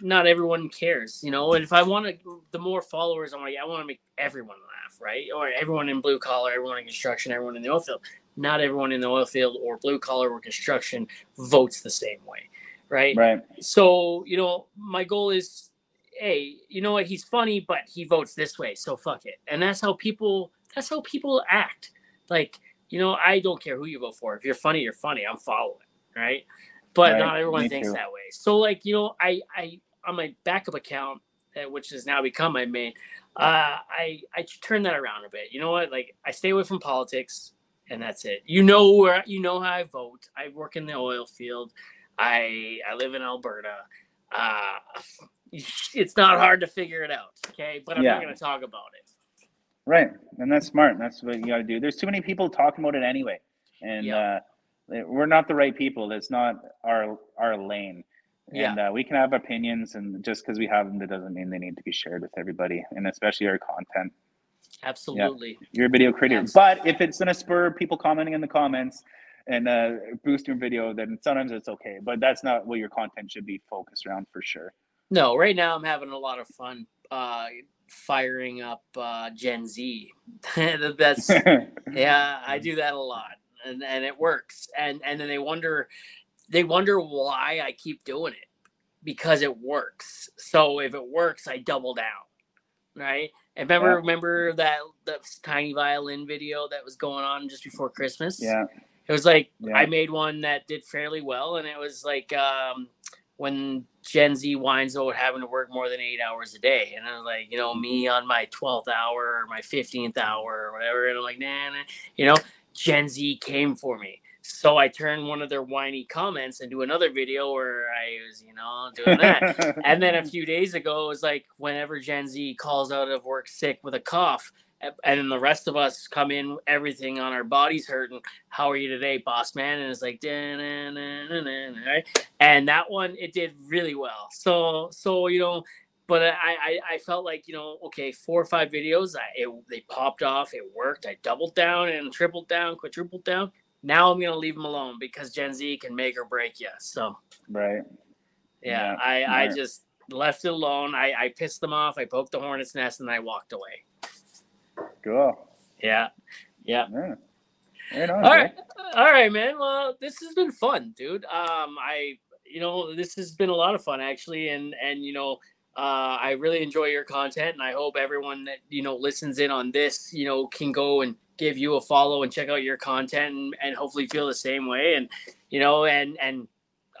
not everyone cares, you know. And if I want to, the more followers I want, I want to make everyone laugh, right? Or everyone in blue collar, everyone in construction, everyone in the oil field. Not everyone in the oil field or blue collar or construction votes the same way, right? Right. So you know, my goal is, hey, you know what? He's funny, but he votes this way, so fuck it. And that's how people. That's how people act. Like you know, I don't care who you vote for. If you're funny, you're funny. I'm following, right? But Right, not everyone me thinks too. that way. So like, you know, I I on my backup account, uh, which has now become my main, uh, I I turn that around a bit. You know what? Like, I stay away from politics, and that's it. You know where you know how I vote. I work in the oil field. I I live in Alberta. Uh, it's not hard to figure it out. Okay, but I'm Yeah. not going to talk about it. Right. And that's smart. That's what you got to do. There's too many people talking about it anyway. And Yeah. uh, we're not the right people. That's not our our lane. Yeah. And uh, we can have opinions, and just because we have them, that doesn't mean they need to be shared with everybody, and especially our content. Absolutely. You're a video creator. Yes. But if it's going to spur people commenting in the comments and uh, boost your video, then sometimes it's okay. But that's not what your content should be focused around for sure. No, right now I'm having a lot of fun uh, firing up uh, Gen Z. That's yeah, I do that a lot, and and it works. And and then they wonder, they wonder why I keep doing it because it works. So if it works, I double down, right? And remember, Yeah. remember that that tiny violin video that was going on just before Christmas? yeah. It was like Yeah. I made one that did fairly well, and it was like um, when Gen Z whines about having to work more than eight hours a day, and I was like, you know, me on my twelfth hour or my fifteenth hour or whatever, and I'm like, nah, nah, you know, Gen Z came for me. So I turned one of their whiny comments into another video where I was, you know, doing that. and then a few days ago, it was like whenever Gen Z calls out of work sick with a cough, and then the rest of us come in, everything on our bodies hurting. How are you today, boss man? And it's like, right? And that one, it did really well. So, so you know, but I, I, I felt like you know, okay, four or five videos, I, it, they popped off, it worked. I doubled down and tripled down, quadrupled down. Now I'm gonna leave them alone because Gen Z can make or break you. So right. yeah, Yeah, I, I just left it alone. I, I pissed them off. I poked the hornet's nest and I walked away. Cool. Yeah. Yeah. Yeah. Right on. All right. All right, man. Well, this has been fun, dude. Um, I, you know, this has been a lot of fun actually. And, and, you know, uh, I really enjoy your content and I hope everyone that, you know, listens in on this, you know, can go and give you a follow and check out your content and, and hopefully feel the same way. And, you know, and, and,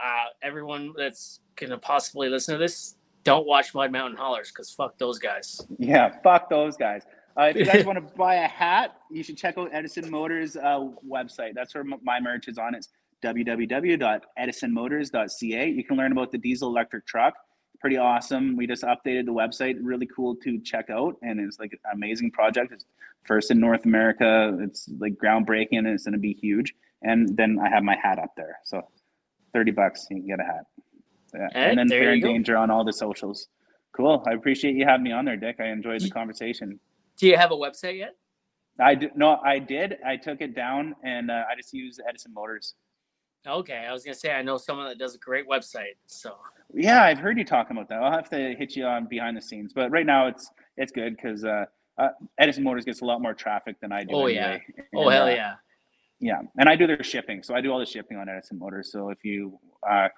uh, everyone that's to possibly listen to this, don't watch Mud Mountain Haulers because fuck those guys. Yeah, fuck those guys. Uh, if you guys want to buy a hat, you should check out Edison Motors' uh, website. That's where my merch is on. It's www.edisonmotors.ca. You can learn about the diesel electric truck. Pretty awesome. We just updated the website. Really cool to check out, and it's like an amazing project. It's first in North America. It's like groundbreaking, and it's going to be huge. And then I have my hat up there. So, thirty bucks, you can get a hat. Yeah. Hey, and then Theron Danger on all the socials. Cool. I appreciate you having me on there, Dick. I enjoyed the conversation. Do you have a website yet? I did no, I did. I took it down and uh, I just use Edison Motors. Okay, I was gonna say I know someone that does a great website. So Yeah, I've heard you talking about that. I'll have to hit you on behind the scenes, but right now it's it's good because uh, uh, Edison Motors gets a lot more traffic than I do. Oh, anyway. oh And, hell uh, yeah. yeah, and I do their shipping, so I do all the shipping on Edison Motors. So if you uh,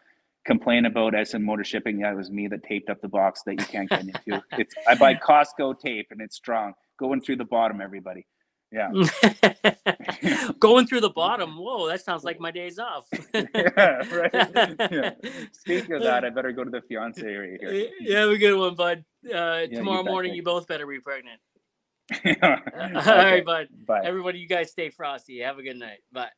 complain about Edison Motor shipping, yeah, it was me that taped up the box that you can't get into. it's I buy Costco tape and it's strong, going through the bottom. Everybody, yeah. Going through the bottom. Whoa, that sounds like my days off. yeah, right. Yeah. Speaking of that, I better go to the fiance right here. You have a good one, bud. Uh, you tomorrow bet, morning, you both better be pregnant. Yeah. All Okay, right, bud. Bye. Everybody, you guys stay frosty. Have a good night. Bye.